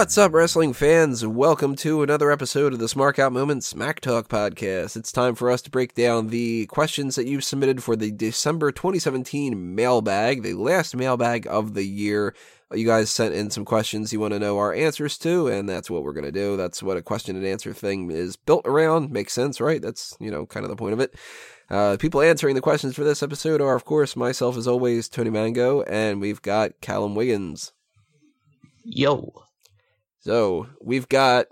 What's up, wrestling fans? Welcome to another episode of the Smark Out Moment Smack Talk podcast. It's time for us to break down the questions that you submitted for the December 2017 mailbag, the last mailbag of the year. You guys sent in some questions you want to know our answers to, and that's what we're going to do. That's what a question and answer thing is built around. Makes sense, right? That's, you know, kind of the point of it. Uh, people answering the questions for this episode are, of course, myself as always, Tony Mango, and we've got Callum Wiggins. Yo. So we've got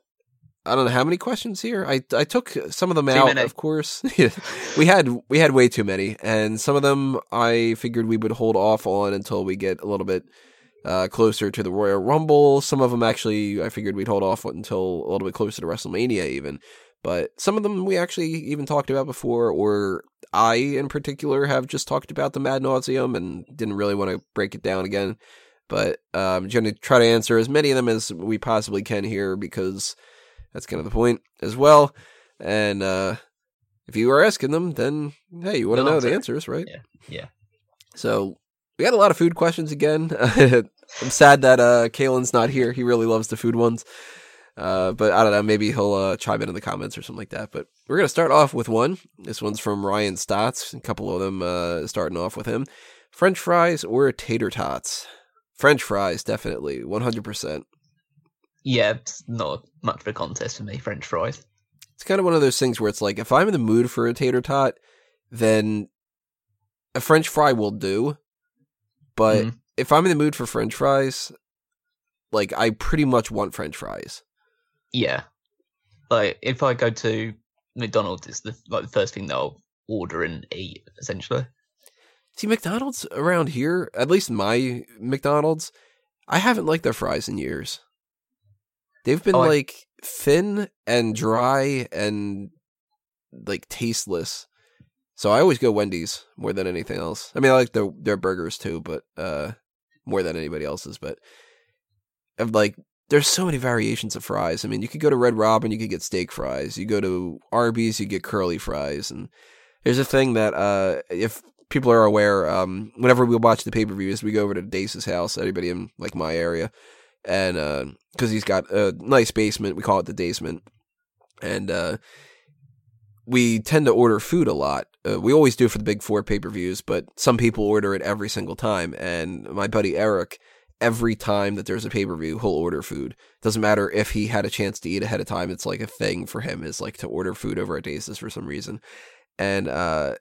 I don't know how many questions here. I I took some of them out, many. of course. we had we had way too many, and some of them I figured we would hold off on until we get a little bit uh, closer to the Royal Rumble. Some of them actually I figured we'd hold off until a little bit closer to WrestleMania, even. But some of them we actually even talked about before, or I in particular have just talked about the Mad nauseum and didn't really want to break it down again. But um, I'm going to try to answer as many of them as we possibly can here because that's kind of the point as well. And uh, if you are asking them, then hey, you want to know the answers, right? Yeah. Yeah. So we got a lot of food questions again. I'm sad that uh, Kalen's not here. He really loves the food ones. Uh, but I don't know. Maybe he'll uh, chime in in the comments or something like that. But we're gonna start off with one. This one's from Ryan Stotts. A couple of them uh, starting off with him. French fries or tater tots? French fries, definitely, 100. percent Yeah, it's not much of a contest for me, French fries. It's kind of one of those things where it's like, if I'm in the mood for a tater tot, then a French fry will do. But Mhm. if I'm in the mood for French fries, like I pretty much want French fries. Yeah. Like if I go to McDonald's it's the like the first thing that I'll order and eat, essentially. See, McDonald's around here, at least my McDonald's, I haven't liked their fries in years. They've been Oh, I- like thin and dry and like tasteless. So I always go Wendy's more than anything else. I mean, I like their their burgers too, but uh more than anybody else's. But of like, there's so many variations of fries. I mean, you could go to Red Robin, you could get steak fries. You go to Arby's, you get curly fries. And there's a thing that uh if people are aware, um, whenever we watch the pay per views, we go over to Dace's house. Anybody in like my area, and because he's got a nice basement, we call it the basement, and uh, we tend to order food a lot. Uh, we always do for the big four pay per views, but some people order it every single time. And my buddy Eric, every time that there's a pay per view, he'll order food. Doesn't matter if he had a chance to eat ahead of time. It's like a thing for him is like to order food over at Dace's for some reason. And uh,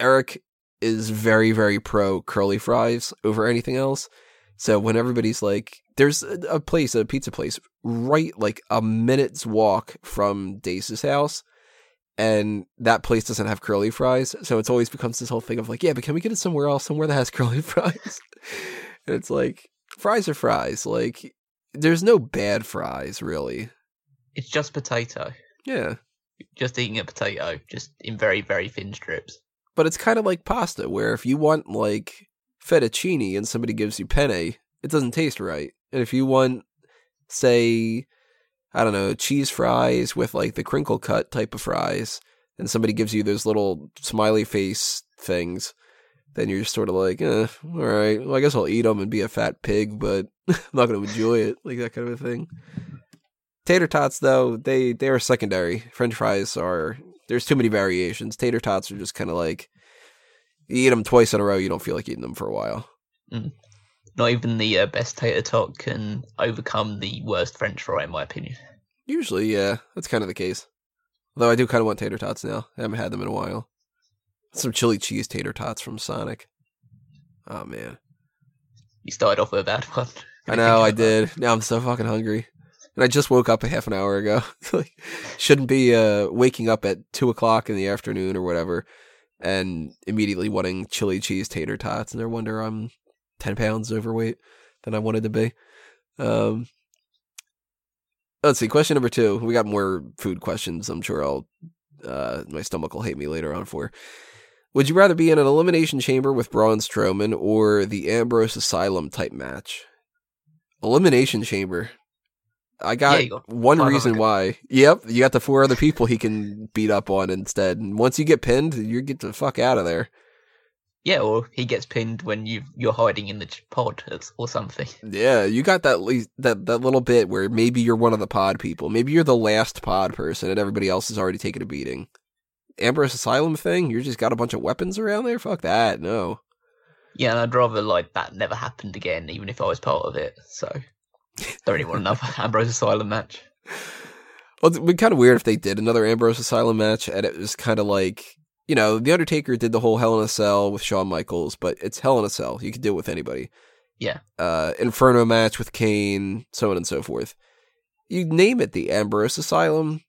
Eric is very, very pro curly fries over anything else. So when everybody's like, there's a, place, a pizza place, right like a minute's walk from Dace's house, and that place doesn't have curly fries. So it's always becomes this whole thing of like, yeah, but can we get it somewhere else, somewhere that has curly fries? and it's like, fries are fries. Like, there's no bad fries, really. It's just potato. Yeah. Just eating a potato, just in very, very thin strips. But it's kind of like pasta, where if you want like fettuccine and somebody gives you penne, it doesn't taste right. And if you want, say, I don't know, cheese fries with like the crinkle cut type of fries, and somebody gives you those little smiley face things, then you're just sort of like, eh, all right, well, I guess I'll eat them and be a fat pig, but I'm not going to enjoy it, like that kind of a thing. Tater tots, though, they they are secondary. French fries are there's too many variations. Tater tots are just kind of like you eat them twice in a row, you don't feel like eating them for a while. Not even the uh, best tater tot can overcome the worst French fry, in my opinion. Usually, yeah, that's kind of the case. Though I do kind of want tater tots now. I haven't had them in a while. Some chili cheese tater tots from Sonic. Oh man, You started off with a bad one. I know I did. Now I'm so fucking hungry, and I just woke up a half an hour ago. like, shouldn't be uh, waking up at two o'clock in the afternoon or whatever, and immediately wanting chili cheese tater tots. And no wonder I'm ten pounds overweight than I wanted to be. Um, let's see. Question number two. We got more food questions. I'm sure I'll uh, my stomach will hate me later on for. Would you rather be in an elimination chamber with Braun Strowman or the Ambrose Asylum type match? Elimination chamber. I got, Yeah, got one reason why. Yep, you got the four other people he can beat up on instead. And once you get pinned, you get the fuck out of there. Yeah, or he gets pinned when you you're hiding in the pod or something. Yeah, you got that le- that that little bit where maybe you're one of the pod people. Maybe you're the last pod person, and everybody else has already taken a beating. Ambrose Asylum thing? You just got a bunch of weapons around there? Fuck that! No. Yeah, and I'd rather like that never happened again, even if I was part of it. So don't really want another Ambrose Asylum match. Well, it'd be kind of weird if they did another Ambrose Asylum match, and it was kind of like you know, The Undertaker did the whole Hell in a Cell with Shawn Michaels, but it's Hell in a Cell. You could do it with anybody. Yeah. Uh, Inferno match with Kane, so on and so forth. You name it the Ambrose Asylum.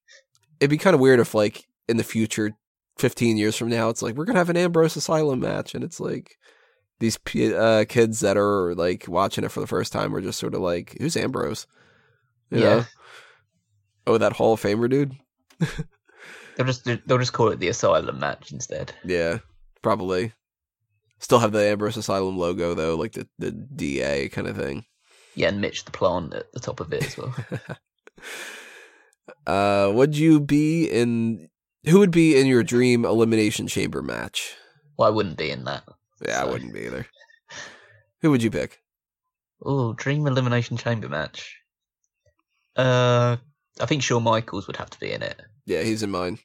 It'd be kind of weird if, like, in the future, 15 years from now, it's like, we're going to have an Ambrose Asylum match. And it's like, these uh, kids that are, like, watching it for the first time are just sort of like, who's Ambrose? You yeah. know? Oh, that Hall of Famer dude? They'll just they'll just call it the Asylum match instead. Yeah, probably. Still have the Ambrose Asylum logo though, like the the DA kind of thing. Yeah, and Mitch the plant at the top of it as well. uh, would you be in? Who would be in your dream elimination chamber match? well, I wouldn't be in that. Yeah, I wouldn't be either. Who would you pick? Oh, Dream Elimination Chamber match. Uh, I think Shawn Michaels would have to be in it. Yeah, he's in mine.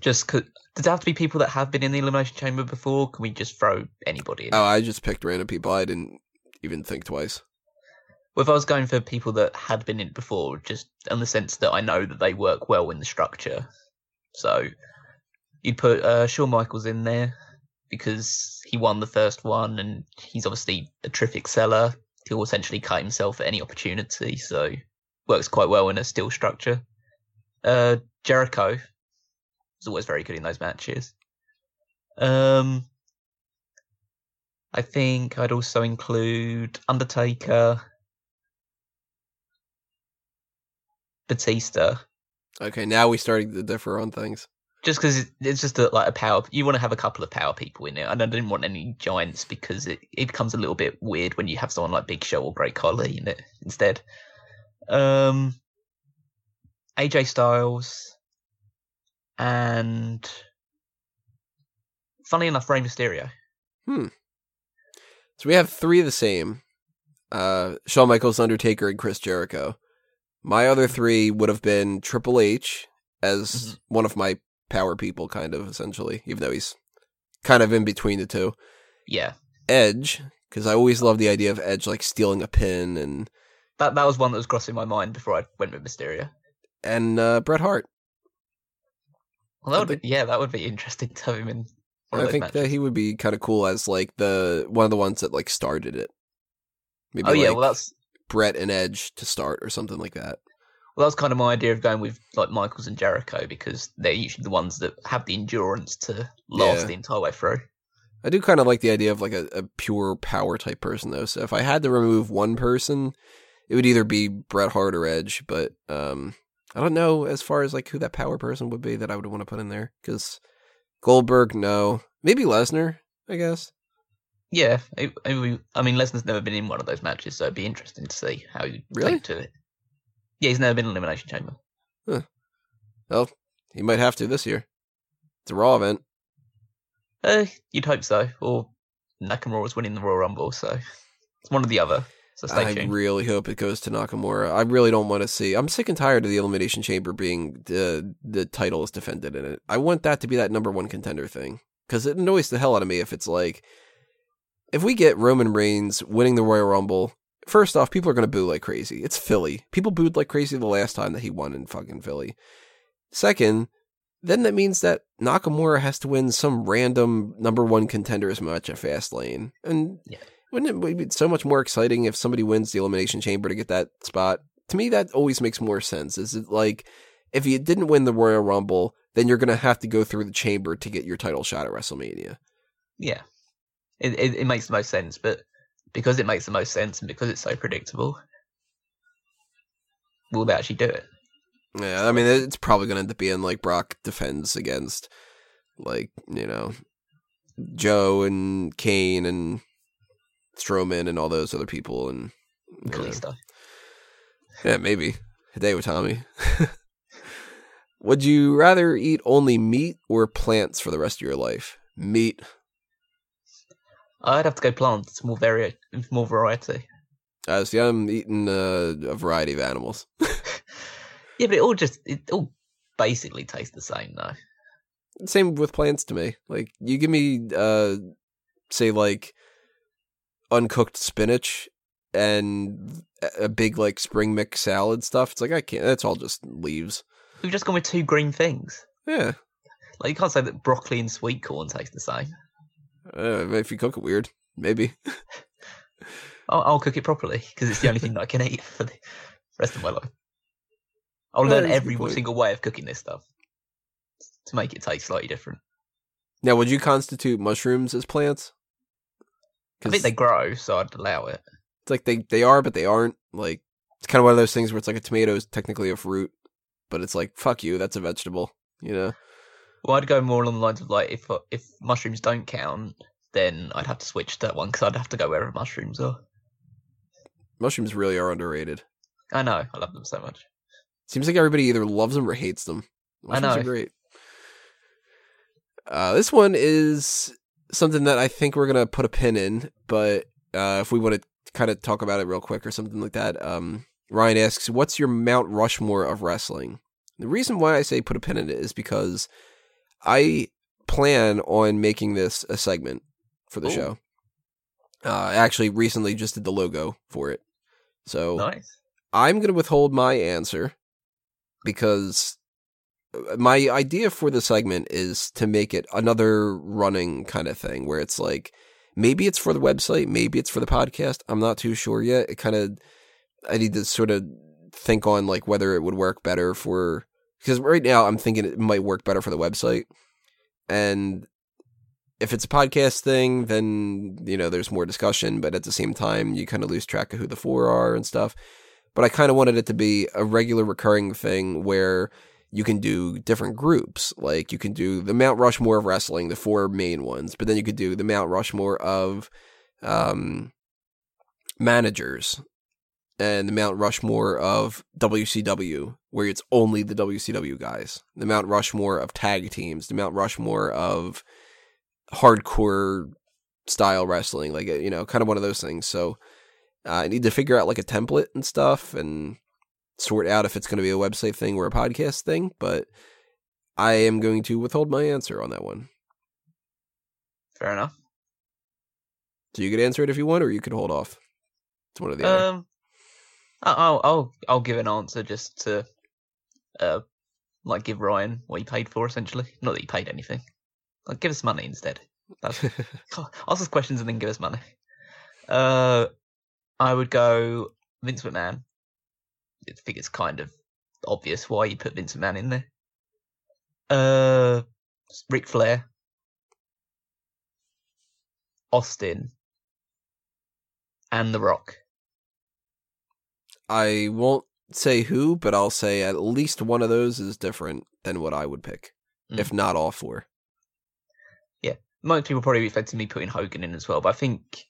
Just cause, does it have to be people that have been in the Elimination Chamber before? Can we just throw anybody in? Oh, I just picked random people. I didn't even think twice. Well, if I was going for people that had been in it before, just in the sense that I know that they work well in the structure. So you'd put uh, Shawn Michaels in there because he won the first one and he's obviously a terrific seller. He'll essentially cut himself at any opportunity, so works quite well in a steel structure. Uh, Jericho is always very good in those matches. Um, I think I'd also include Undertaker, Batista, Okay, now we're starting to differ on things. Just because it's just a, like a power. You want to have a couple of power people in it, and I didn't want any giants because it, it becomes a little bit weird when you have someone like Big Show or Great Khali in it instead. Um, AJ Styles, and funny enough, Rey Mysterio. Hmm so we have three of the same. Uh, Shawn Michaels, Undertaker, and Chris Jericho. My other three would have been Triple H as Mhm. one of my power people, kind of essentially, even though he's kind of in between the two. Yeah, Edge, because I always love the idea of Edge like stealing a pin, and that that was one that was crossing my mind before I went with Mysterio. and uh, Bret Hart. Well, that would be, yeah, that would be interesting to have him in. I think matches. that he would be kind of cool as like the one of the ones that like started it. Maybe oh yeah, like well that's Brett and Edge to start or something like that. Well, that's kind of my idea of going with like Michaels and Jericho because they're usually the ones that have the endurance to last Yeah. the entire way through. I do kind of like the idea of like a, a pure power type person though. So if I had to remove one person, it would either be Bret Hart or Edge. But um, I don't know as far as like who that power person would be that I would want to put in there because Goldberg, no, maybe Lesnar, I guess. Yeah, it I mean Lesnar's never been in one of those matches, so it'd be interesting to see how he Really? take to it. Yeah, he's never been in Elimination Chamber. Huh. Well, he might have to this year. It's a Raw event. Uh, you'd hope so. Or Nakamura's winning the Royal Rumble, so it's one or the other. So stay I tuned. really hope it goes to Nakamura. I really don't want to see. I'm sick and tired of the Elimination Chamber being the the title is defended in it. I want that to be that number one contender thing because it annoys the hell out of me if it's like if we get Roman Reigns winning the Royal Rumble. First off, people are going to boo like crazy. It's Philly. People booed like crazy the last time that he won in fucking Philly. Second, then that means that Nakamura has to win some random number one contenders match at Fastlane. And Yeah. wouldn't it be so much more exciting if somebody wins the Elimination Chamber to get that spot? To me, that always makes more sense. Is it like if you didn't win the Royal Rumble, then you're going to have to go through the chamber to get your title shot at WrestleMania? Yeah, it, it it makes the most sense, but because it makes the most sense and because it's so predictable, will they actually do it? Yeah, I mean, it's probably going to end up being like Brock defends against, like, you know, Joe and Kane and Strowman and all those other people. And Kalisto. yeah, maybe Hideo Itami. Would you rather eat only meat or plants for the rest of your life? Meat. I'd have to go plants, It's more vari- more variety. Uh, see, I'm eating uh, a variety of animals. Yeah, but it all just it all basically tastes the same though. Same with plants to me. Like you give me, uh, say, like uncooked spinach and a- big like spring mix salad stuff. It's like I can't. That's all just leaves. We've just gone with two green things. Yeah, Like you can't say that broccoli and sweet corn taste the same. uh, if you cook it weird, maybe. I'll, I'll cook it properly because it's the only thing that I can eat for the rest of my life. I'll Yeah, learn every single way of cooking this stuff to make it taste slightly different. Now, would you constitute mushrooms as plants? I think they grow, so I'd allow it. it's like they they are, but they aren't. Like it's kind of one of those things where it's like a tomato is technically a fruit, but it's like fuck you, that's a vegetable. You know? Well, I'd go more along the lines of like if if mushrooms don't count, then I'd have to switch that one because I'd have to go wherever mushrooms are. Mushrooms really are underrated. I know, I love them so much. Seems like everybody either loves them or hates them. I know. are great. Uh, this one is something that I think we're gonna put a pin in, but uh, if we want to kind of talk about it real quick or something like that, um, Ryan asks, "What's your Mount Rushmore of wrestling?" The reason why I say put a pin in it is because I plan on making this a segment for the Ooh. show. Uh, I actually recently just did the logo for it, so Nice. I'm going to withhold my answer because uh, my idea for the segment is to make it another running kind of thing where it's like maybe it's for the website, maybe it's for the podcast. I'm not too sure yet. It kind of I need to sort of think on like whether it would work better for because right now I'm thinking it might work better for the website. And if it's a podcast thing, then you know there's more discussion, but at the same time you kind of lose track of who the four are and stuff but I kind of wanted it to be a regular recurring thing where you can do different groups. Like you can do the Mount Rushmore of wrestling, the four main ones, but then you could do the Mount Rushmore of um, managers and the Mount Rushmore of WCW, where it's only the WCW guys. The Mount Rushmore of tag teams, the Mount Rushmore of hardcore style wrestling, like you know, kind of one of those things. So uh, I need to figure out like a template and stuff and sort out if it's going to be a website thing or a podcast thing. But I am going to withhold my answer on that one. Fair enough. So you could answer it if you want, or you could hold off. It's one of the. Um, I- I'll I'll I'll give an answer just to, uh, like give Ryan what he paid for essentially. Not that he paid anything. Like give us money instead. That's ask us questions and then give us money. Uh, I would go Vince McMahon. I think it's kind of obvious why you put Vince McMahon in there. Uh, Ric Flair, Austin, and The Rock. I won't say who, but I'll say at least one of those is different than what I would pick, Mm. if not all four. Most people probably expected me putting Hogan in as well, but I think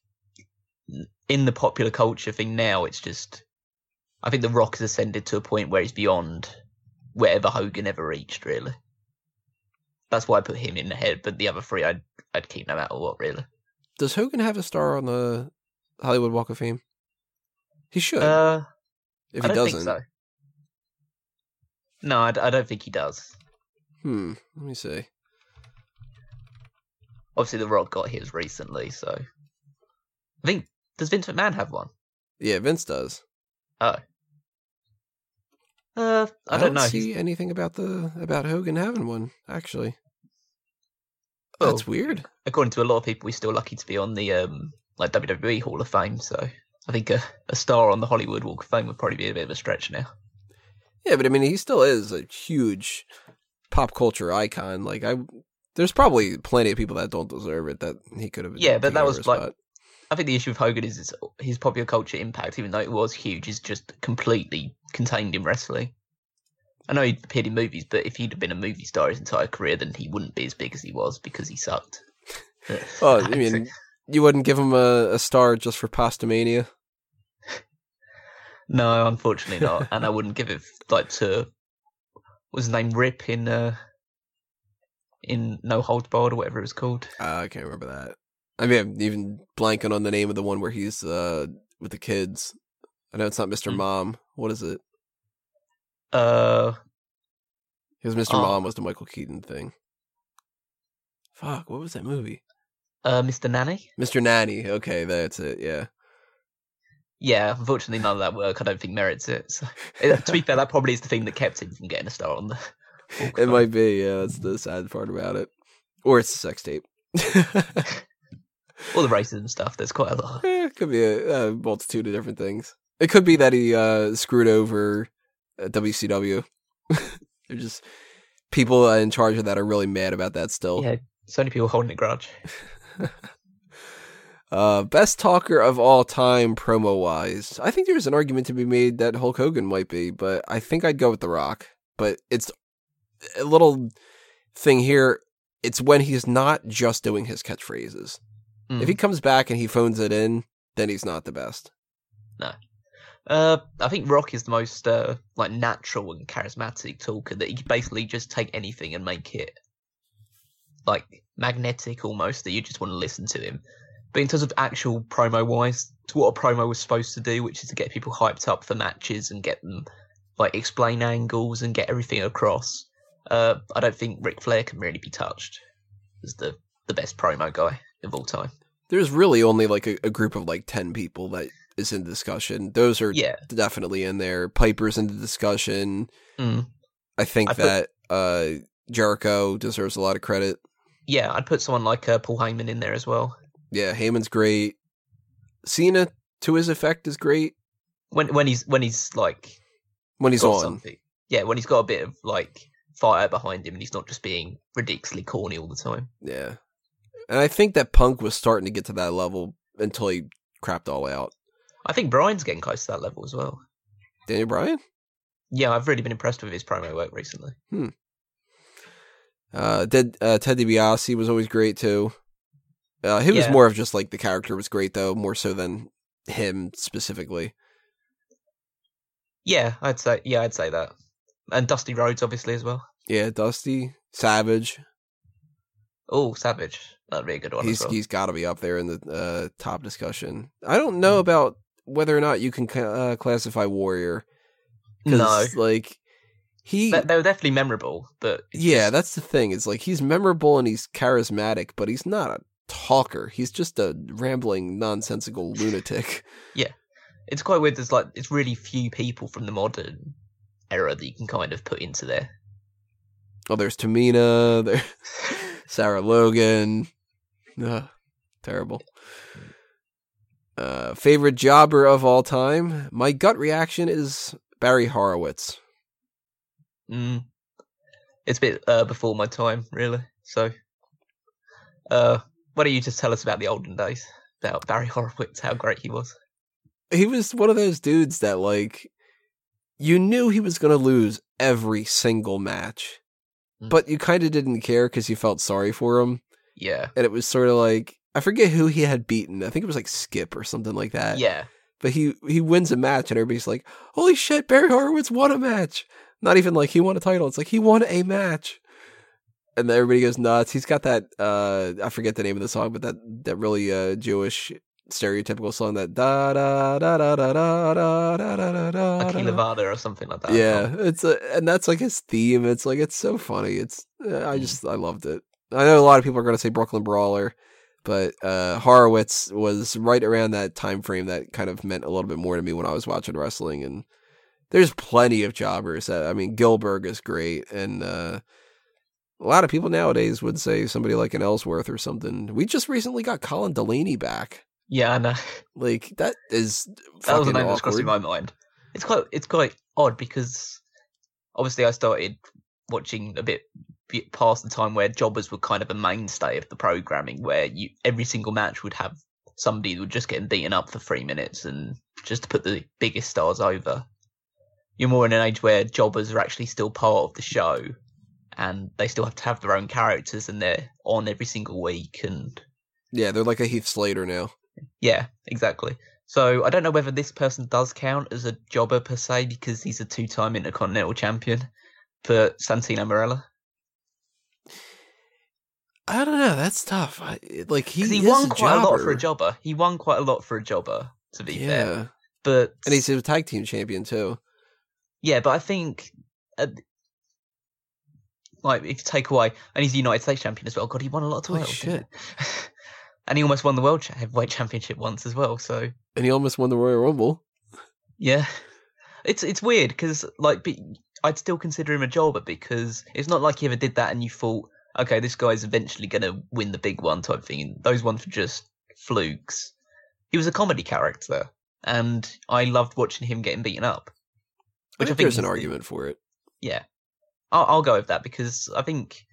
in the popular culture thing now, it's just I think The Rock has ascended to a point where he's beyond wherever Hogan ever reached. Really, that's why I put him in ahead. But the other three, I'd I'd keep no matter what. Really, Does Hogan have a star on the Hollywood Walk of Fame? He should. uh, if I he doesn't, so. No, I don't think he does. hmm. Let me see. Obviously, The Rock got his recently, so I think does Vince McMahon have one? Yeah, Vince does. Oh, uh, I, I, don't, know. see He's- anything about the about Hogan having one. Actually, Well, that's weird. according to a lot of people, he's still lucky to be on the um like WWE Hall of Fame. So I think a, a star on the Hollywood Walk of Fame would probably be a bit of a stretch now. Yeah, but I mean, he still is a huge pop culture icon. Like I, there's probably plenty of people that don't deserve it that he could have. Yeah, but that was like- spot. I think the issue with Hogan is his, his popular culture impact, even though it was huge, is just completely contained in wrestling. I know he appeared in movies, but if he'd have been a movie star his entire career, then he wouldn't be as big as he was because he sucked. Oh, I mean, you wouldn't give him a, a star just for Pastamania. no, unfortunately not, and I wouldn't give it like to was his name Rip in uh in No Holds Barred or whatever it was called. Uh, I can't remember that. I mean, I'm even blanking on the name of the one where he's uh with the kids. I know it's not Mr. Hmm. Mom. What is it? Uh, Because Mr. Oh. Mom was the Michael Keaton thing. Fuck, what was that movie? uh, Mr. Nanny. Mr. Nanny. Okay, that's it. Yeah. Yeah, unfortunately, none of that work I don't think merits it. So, eh, to be fair, that probably is the thing that kept him from getting a star on the. It might be. Yeah, that's the sad part about it. Or it's a sex tape. All the racism stuff. There's quite a lot. Eh, it could be a, a multitude of different things. It could be that he uh, screwed over uh, WCW. They're just people in charge of that are really mad about that still. Yeah, so many people holding a grudge. Uh, best talker of all time, promo wise. I think there's an argument to be made that Hulk Hogan might be, but I think I'd go with The Rock. But it's a little thing here. It's when he's not just doing his catchphrases. Mm. If he comes back and he phones it in, then he's not the best. Uh, I think Rock is the most uh, like natural and charismatic talker that he can basically just take anything and make it like magnetic almost that you just want to listen to him. But in terms of actual promo wise, to what a promo was supposed to do, which is to get people hyped up for matches and get them like explain angles and get everything across. Uh, I don't think Ric Flair can really be touched as the the best promo guy of all time. There's really only like a, a group of like 10 people that is in discussion. Those are Yeah. definitely in there. Piper's in the discussion. Mm. I think I put- that uh, Jericho deserves a lot of credit. Yeah, I'd put someone like uh, Paul Heyman in there as well. Yeah, Heyman's great. Cena, to his effect, is great When when he's when he's like when he's on. something. Yeah, when he's got a bit of like fire behind him and he's not just being ridiculously corny all the time. Yeah. And I think that Punk was starting to get to that level until he crapped all out. I think Bryan's getting close to that level as well. Daniel Bryan? Yeah, I've really been impressed with his promo work recently. Hmm. Uh, Ted, uh, Ted DiBiase was always great too. Uh, he was more of just like the character was great though, more so than him specifically. Yeah, I'd say yeah, I'd say that. And Dusty Rhodes obviously as well. Yeah, Dusty, Savage. Oh, Savage. That'd be a good one He's well. he's got to be up there in the uh, top discussion. I don't know about whether or not you can uh, classify Warrior. No. like he. They, they were definitely memorable, but yeah, just- that's the thing. It's like he's memorable and he's charismatic, but he's not a talker. He's just a rambling, nonsensical lunatic. Yeah, it's quite weird. There's like it's really few people from the modern era that you can kind of put into there. Oh, there's Tamina. There, Sarah Logan. Ugh, terrible. Uh, favorite jobber of all time. My gut reaction is Barry Horowitz. Mm. It's a bit uh, before my time, really. So, uh, why don't you just tell us about the olden days about Barry Horowitz, how great he was? He was one of those dudes that like you knew he was going to lose every single match. But you kind of didn't care because you felt sorry for him, Yeah, and it was sort of like I forget who he had beaten. I think it was like Skip or something like that. yeah, but he he wins a match and everybody's like, "Holy shit, Barry Horowitz won a match!" Not even like he won a title. It's like he won a match, and then everybody goes nuts. He's got that uh I forget the name of the song, but that that really uh Jewish stereotypical song that da da da da da da da da da da like da. Levada or something like that. Yeah, it's a, and that's like his theme. It's like it's so funny. It's uh, I Mm. just I loved it. I know a lot of people are going to say Brooklyn Brawler, but uh, Horowitz was right around that time frame that kind of meant a little bit more to me when I was watching wrestling. And there's plenty of jobbers. That, I mean, Gillberg is great, and uh, a lot of people nowadays would say somebody like an Ellsworth or something. We just recently got Colin Delaney back. Yeah, I know. Like that is That was the name that was crossing my mind. It's quite it's quite odd because obviously I started watching a bit, bit past the time where jobbers were kind of a mainstay of the programming, where you every single match would have somebody that would just get beaten up for three minutes and just to put the biggest stars over. You're more in an age where jobbers are actually still part of the show, and they still have to have their own characters, and they're on every single week, and Yeah, they're like a Heath Slater now. Yeah, exactly. So I don't know whether this person does count as a jobber per se because he's a two-time Intercontinental Champion for Santino Marella. I don't know. That's tough. I, like he, he, is won a quite a lot for a jobber. jobber. He won quite a lot for a jobber, to be Yeah, fair. But and he's a tag team champion too. yeah, but I think uh, like if you take away and he's the United States champion as well. God, he won a lot of titles. shit. and he almost won the world heavyweight championship once as well. So And he almost won the Royal Rumble. yeah, it's it's weird because like I'd still consider him a jobber because it's not like he ever did that and you thought, okay, this guy's eventually going to win the big one type thing. And those ones were just flukes. He was a comedy character, and I loved watching him getting beaten up. Which I think think there's an argument for it. Yeah, I'll, I'll go with that because I think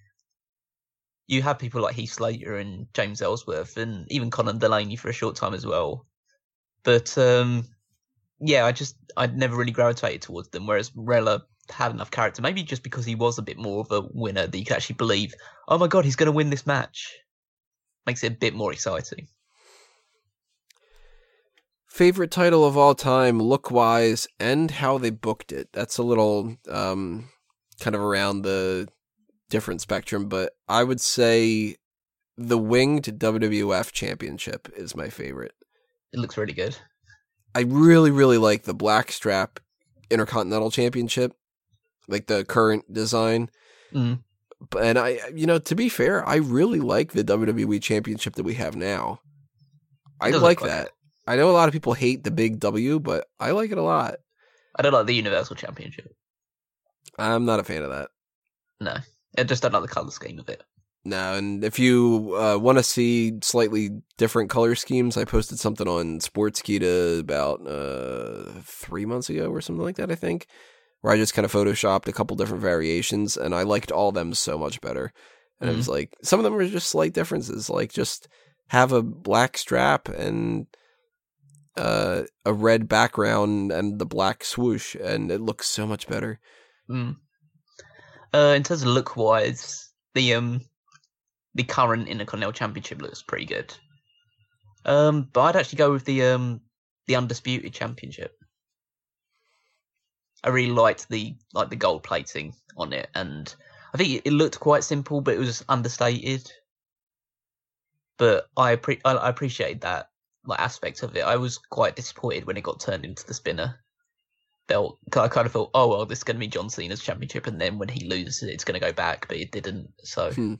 you have people like Heath Slater and James Ellsworth, and even Colin Delaney for a short time as well. But um, yeah, I just I'd never really gravitated towards them. Whereas Rella had enough character, maybe just because he was a bit more of a winner that you could actually believe. Oh my god, he's going to win this match. Makes it a bit more exciting. Favorite title of all time, look wise, and how they booked it. That's a little um, kind of around the different spectrum, but I would say the winged WWF Championship is my favorite. It looks really good. I really, really like the black strap Intercontinental Championship, like the current design. Mm. But- And I, you know, to be fair, I really like the WWE Championship that we have now. I like that. I know a lot of people hate the big W, but I like it a lot. I don't like the Universal Championship. I'm not a fan of that. No, I just the color scheme of it. No, and if you uh, want to see slightly different color schemes, I posted something on Sportskeeda about uh, three months ago or something like that, I think, where I just kind of photoshopped a couple different variations, and I liked all of them so much better. And it was like some of them were just slight differences, like just have a black strap and uh, a red background and the black swoosh, and it looks so much better. Mm. Uh, in terms of look wise, the um the current Intercontinental Championship looks pretty good. Um, but I'd actually go with the um the Undisputed Championship. I really liked the like the gold plating on it, and I think it, looked quite simple, but it was understated. But I appre- I, I appreciate that like aspect of it. I was quite disappointed when it got turned into the spinner belt. 'cause I kind of thought, oh well, this is going to be John Cena's championship, and then when he loses, it, it's going to go back, but it didn't. So Hmm.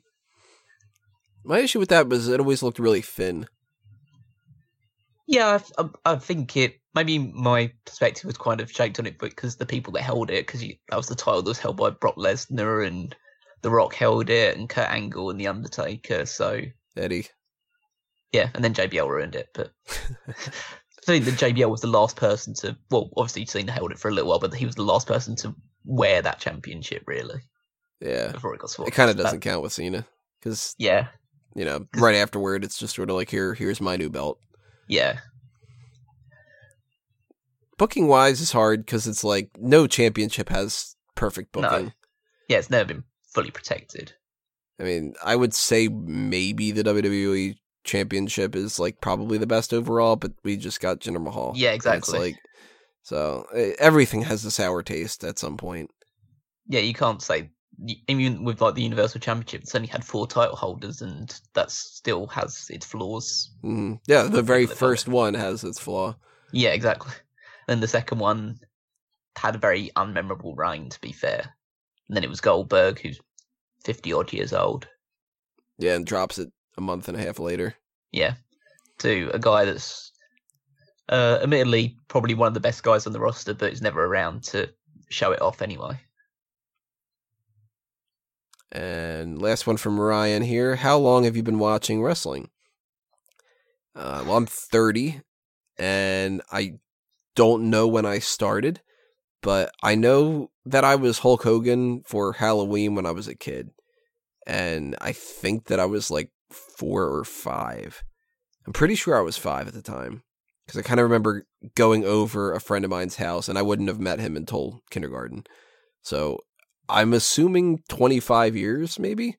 My issue with that was it always looked really thin. yeah, I, I, I think it. Maybe my perspective was kind of shaped on it because the people that held it, because that was the title that was held by Brock Lesnar and The Rock held it, and Kurt Angle and The Undertaker. So Eddie. yeah, and then JBL ruined it. But I think that JBL was the last person to. Well, obviously Cena held it for a little while, but he was the last person to wear that championship really Yeah. before it got swapped. It kind of doesn't count with Cena because yeah, you know right afterward it's just sort of like here here's my new belt. yeah, Booking wise is hard because it's like no championship has perfect No. booking. yeah. It's never been fully protected. I mean, I would say maybe the WWE championship is like probably the best overall, but we just got Jinder Mahal. Yeah, exactly. Like so eh, everything has a sour taste at some point. yeah, you can't say even with like the Universal Championship, it's only had four title holders, and that still has its flaws. hmm Yeah, the very first one has its flaw. Yeah, exactly. And the second one had a very unmemorable reign, to be fair. And then it was Goldberg, who's fifty odd years old. Yeah, and drops it a month and a half later. Yeah, to a guy that's uh, admittedly probably one of the best guys on the roster, but is never around to show it off anyway. And last one from Ryan here. How long have you been watching wrestling? Uh, well, I'm 30, and I don't know when I started, but I know that I was Hulk Hogan for Halloween when I was a kid. And I think that I was like four or five. I'm pretty sure I was five at the time. Because I kind of remember going over a friend of mine's house, and I wouldn't have met him until kindergarten. So I'm assuming 25 years, maybe.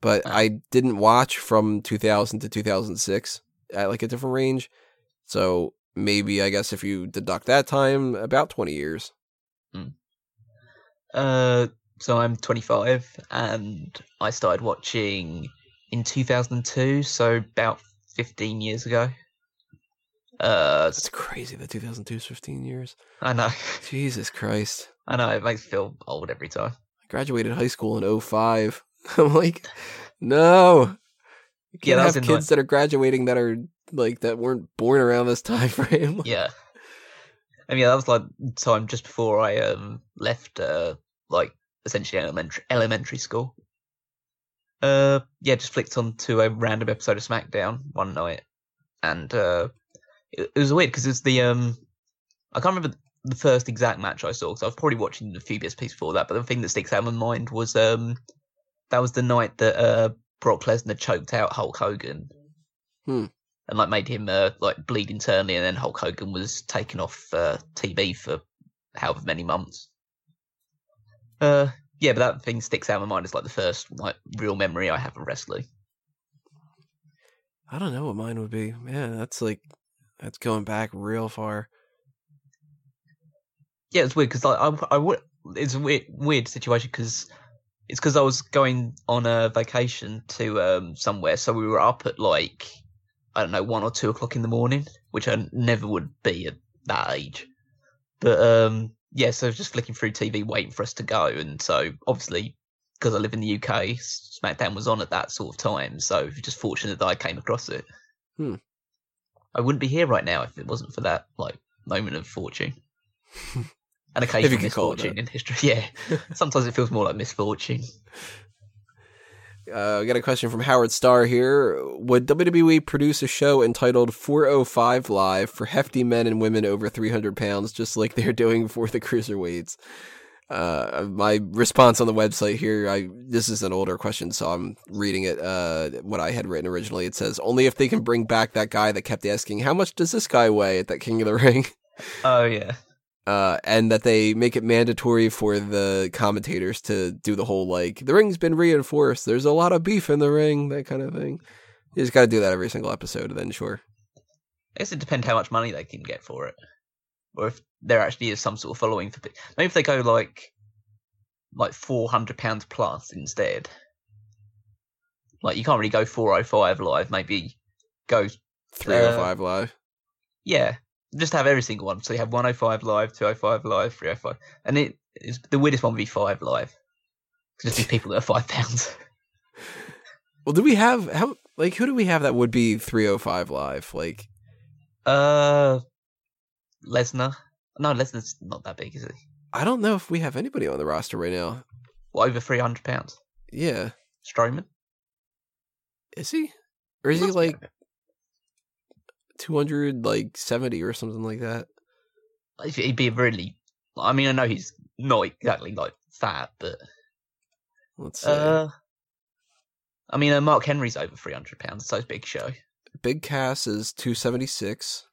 But I didn't watch from 2000 to 2006 at like a different range. So maybe, I guess, if you deduct that time, about 20 years. Uh, so I'm 25, and I started watching in 2002, so about 15 years ago. Uh, That's crazy. The 2002 is 15 years. I know, Jesus Christ. I know. It makes me feel old every time. I graduated high school in 05. I'm like, no. You Yeah, can't that was have kids that are graduating that are like that weren't born around this time frame. Yeah. And yeah, that was like time just before I um left uh like essentially elementary elementary school. Uh yeah, just flicked onto a random episode of SmackDown one night, and uh it, it was weird because it's the um I can't remember the first exact match I saw because I was probably watching a few bits pieces before that, but the thing that sticks out in my mind was um that was the night that uh Brock Lesnar choked out Hulk Hogan. Hmm. And like made him uh, like bleed internally, and then Hulk Hogan was taken off uh, TV for however many months. Uh, yeah, but that thing sticks out in my mind as like the first like real memory I have of wrestling. I don't know what mine would be. Man, that's like that's going back real far. Yeah, it's weird because like I, I would. It's a weird, weird situation because it's because I was going on a vacation to um somewhere, so we were up at like I don't know one or two o'clock in the morning, which I never would be at that age. But um yeah, so I was just flicking through TV waiting for us to go, and so obviously because I live in the UK, SmackDown was on at that sort of time, so just fortunate that I came across it. Hmm. I wouldn't be here right now if it wasn't for that like moment of fortune. An occasional misfortune in history. Yeah. Sometimes it feels more like misfortune. Uh, I got a question from Howard Starr here. Would WWE produce a show entitled 405 Live for hefty men and women over 300 pounds, just like they're doing for the cruiserweights? Uh, my response on the website here, I this is an older question, so I'm reading it. Uh, what I had written originally, it says only if they can bring back that guy that kept asking, "How much does this guy weigh?" at that King of the Ring. Oh yeah. Uh, and that they make it mandatory for the commentators to do the whole like the ring's been reinforced. There's a lot of beef in the ring, that kind of thing. You just got to do that every single episode, then sure. I guess it depends how much money they can get for it, or if there actually is some sort of following for. Maybe if they go like, like four hundred pounds plus instead. Like you can't really go four oh five live. Maybe go Three hundred five live. yeah, just have every single one. So you have 105 live, 205 live, 305, and it is the weirdest one would be five live. Just these people that are five pounds. well, do we have how like who do we have that would be 305 live? Like, uh, Lesnar. No, Lesnar's not that big, is he? I don't know if we have anybody on the roster right now. Well, over 300 pounds. Yeah. Strowman. Is he? Or is he like? Better. 200 like 70 or something like that. He'd be really. I mean, I know he's not exactly like fat, but let's see. Uh, I mean, uh, Mark Henry's over 300 pounds. So Big Show. Big Cass is 276.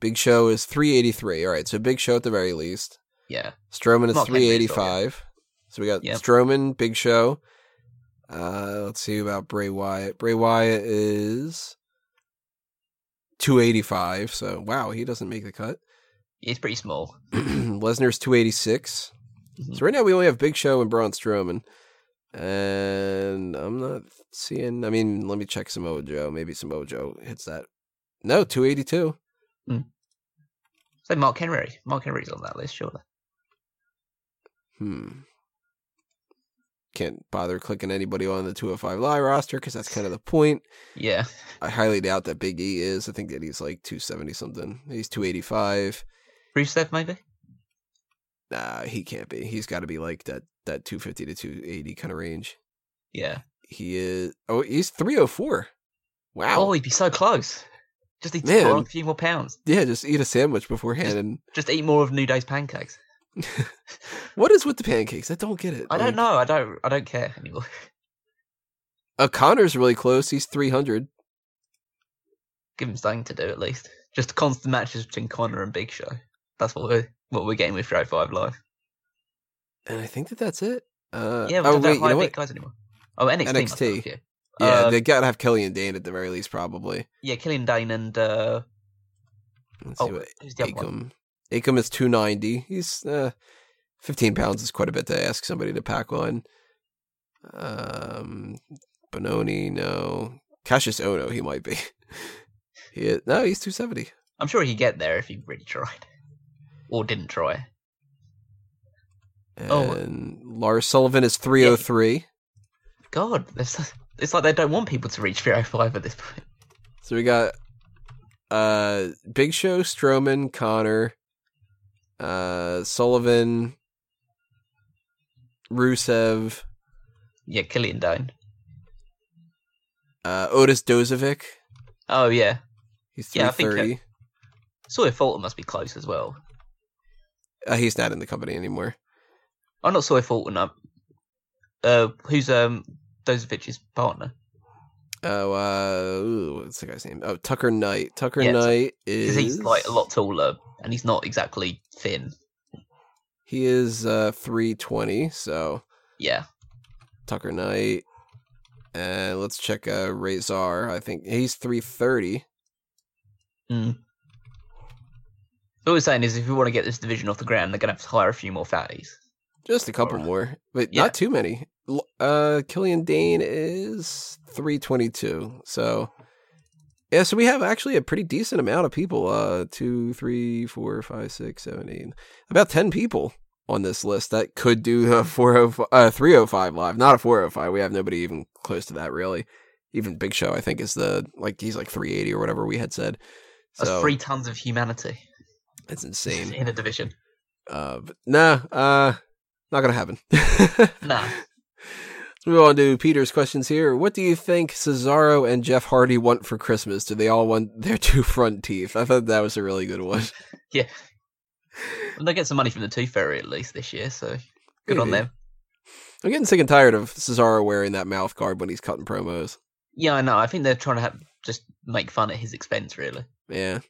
Big Show is 383. All right, so Big Show at the very least. Yeah. Strowman is Mark 385. Yeah. So we got yep. Strowman, Big Show. Uh, let's see about Bray Wyatt. Bray Wyatt is 285. So wow, he doesn't make the cut. he's pretty small. Lesnar's 286. Mhm. So right now we only have Big Show and Braun Strowman. And I'm not seeing. I mean, let me check Samoa Joe. Maybe Samoa Joe hits that. No, 282. So Mark Henry. Mark Henry's on that list, surely. Hmm. Can't bother clicking anybody on the 205 Live roster because that's kind of the point. Yeah, I highly doubt that Big E is. I think that he's like 270 something. He's 285. Rusev maybe. Nah, he can't be. He's got to be like that that 250 to 280 kind of range. Yeah. He is. Oh, he's 304. Wow. Oh, he'd be so close. Just to Man. a few more pounds. yeah, just eat a sandwich beforehand. And Just eat more of New Day's pancakes. What is with the pancakes? I don't get it. I don't Like, know. I don't. I don't care anymore. Uh, Konnor's really close. He's 300. Give him something to do at least. Just constant matches between Connor and Big Show. That's what we're what we're getting with Show Five Live. And I think that that's it. Uh, Yeah, we oh, don't wait, you hire know what? guys anymore. Oh, NXT. NXT. have, yeah. Yeah, Uh, they gotta have Killian Dain at the very least, probably. yeah, Killian Dain and uh, Let's oh, see what who's the other one? Acom. Is two ninety. He's uh, fifteen pounds is quite a bit to ask somebody to pack on. Um, Bononi, no. Cassius Ohno, he might be. he is, no, he's 270. I'm sure he'd get there if he really tried. Or didn't try. Oh. And Lars Sullivan is 303. God, it's, it's like they don't want people to reach 305 at this point. So we got uh Big Show, Strowman, Konnor, uh Sullivan, Rusev, Yeah, Killian Dain. uh Otis Dozovic. Oh, yeah. He's Yeah, I think, uh, Sawyer Fulton must be close as well. Uh, he's not in the company anymore. I'm not Sawyer Fulton. I'm, uh, who's um Dozovic's partner? Oh, uh, ooh, what's the guy's name? Oh, Tucker Knight. Tucker Yeah, Knight Because is he's like a lot taller and he's not exactly thin. He is uh 320, so Yeah. Tucker Knight. And let's check uh Rezar. I think he's 330. Mm. What we're saying is, if we want to get this division off the ground, they're going to have to hire a few more fatties. Just a couple more, but Yeah. not too many. Uh, Killian Dain is 322. So, yeah, so we have actually a pretty decent amount of people. Uh, two, three, four, five, six, seven, eight, about 10 people on this list that could do a 40, uh, 305 live, not a 405. We have nobody even close to that, really. Even Big Show, I think, is the, like, he's like 380 or whatever we had said. That's So, three tons of humanity it's insane. in a division. Uh, but nah, uh, not gonna happen. Nah. Let's move on to Peter's questions here. What do you think Cesaro and Jeff Hardy want for Christmas? Do they all want their two front teeth? I thought that was a really good one. Well, they get some money from the Tooth Fairy at least this year, so good on them. I'm getting sick and tired of Cesaro wearing that mouth guard when he's cutting promos. Yeah, I know. I think they're trying to have, just make fun at his expense, really. Yeah.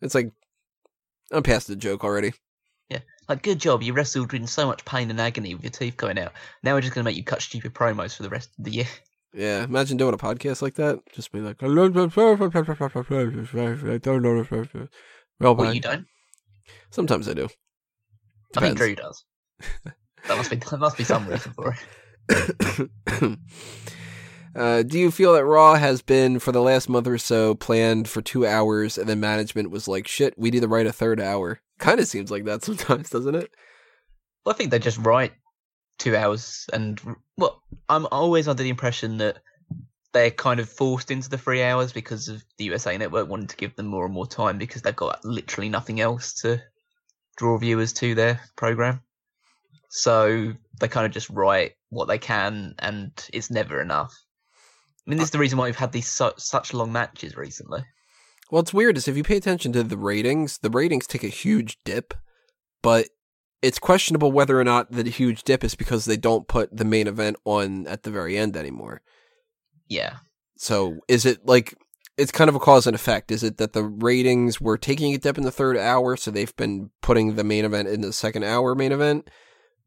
It's like, I'm past the joke already. Like, good job, you wrestled in so much pain and agony with your teeth going out. Now we're just going to make you cut stupid promos for the rest of the year. Yeah, imagine doing a podcast like that. Just be like, well, What you don't? sometimes I do. I think Depends. Drew does. that must be that must be some reason for it. uh, do you feel that Raw has been for the last month or so planned for two hours, and then management was like, "Shit, we need to write a third hour." Kind of seems like that sometimes, doesn't it? Well, I think they just write two hours, and well, I'm always under the impression that they're kind of forced into the three hours because of the USA Network wanting to give them more and more time because they've got literally nothing else to draw viewers to their program. So they kind of just write what they can, and it's never enough. I mean, this is the reason why we've had these su- such long matches recently. Well, it's weird is if you pay attention to the ratings, the ratings take a huge dip, but it's questionable whether or not the huge dip is because they don't put the main event on at the very end anymore. Yeah, So is it like it's kind of a cause and effect? Is it that the ratings were taking a dip in the third hour, so they've been putting the main event in the second hour main event,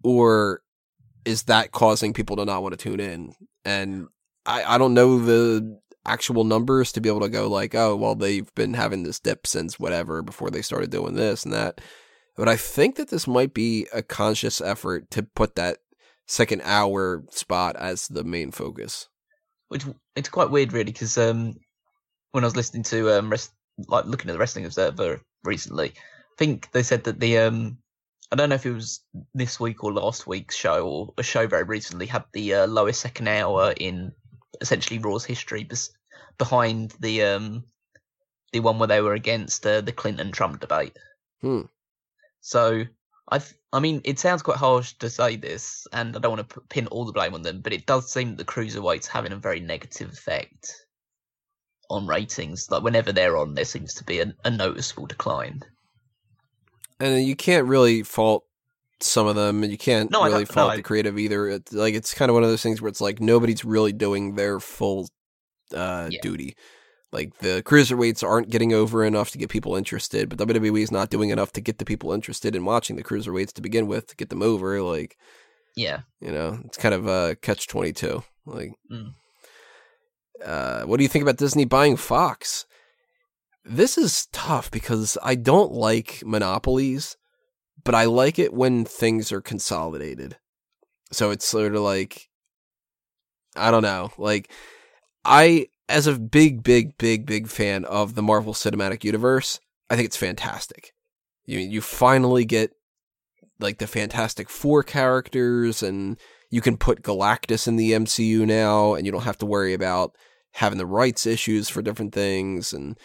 or is that causing people to not want to tune in? And I, I don't know the actual numbers to be able to go like, oh, well, they've been having this dip since whatever before they started doing this and that. But I think that this might be a conscious effort to put that second hour spot as the main focus. which it's quite weird, really, because um, when I was listening to um, rest, like looking at the Wrestling Observer recently, I think they said that the um, I don't know if it was this week or last week's show or a show very recently had the uh, lowest second hour in essentially Raw's history, behind the um, the one where they were against uh, the Clinton Trump debate. Hmm. So I, I mean, it sounds quite harsh to say this, and I don't want to pin all the blame on them, but it does seem that the cruiserweights having a very negative effect on ratings. Like whenever they're on, there seems to be a, a noticeable decline. and you can't really fault some of them, and you can't No, really don't- no, fault the creative either. It's like it's kind of one of those things where it's like nobody's really doing their full uh, Yeah. duty. Like the cruiserweights aren't getting over enough to get people interested, but WWE is not doing enough to get the people interested in watching the cruiserweights to begin with to get them over. Like Yeah, you know, it's kind of a catch twenty two. Like, Mm. uh, what do you think about Disney buying Fox? This is tough because I don't like monopolies, but I like it when things are consolidated. So it's sort of like, I don't know, like I, as a big, big, big, big fan of the Marvel Cinematic Universe, I think it's fantastic. You you finally get like the Fantastic Four characters, and you can put Galactus in the MCU now, and you don't have to worry about having the rights issues for different things, and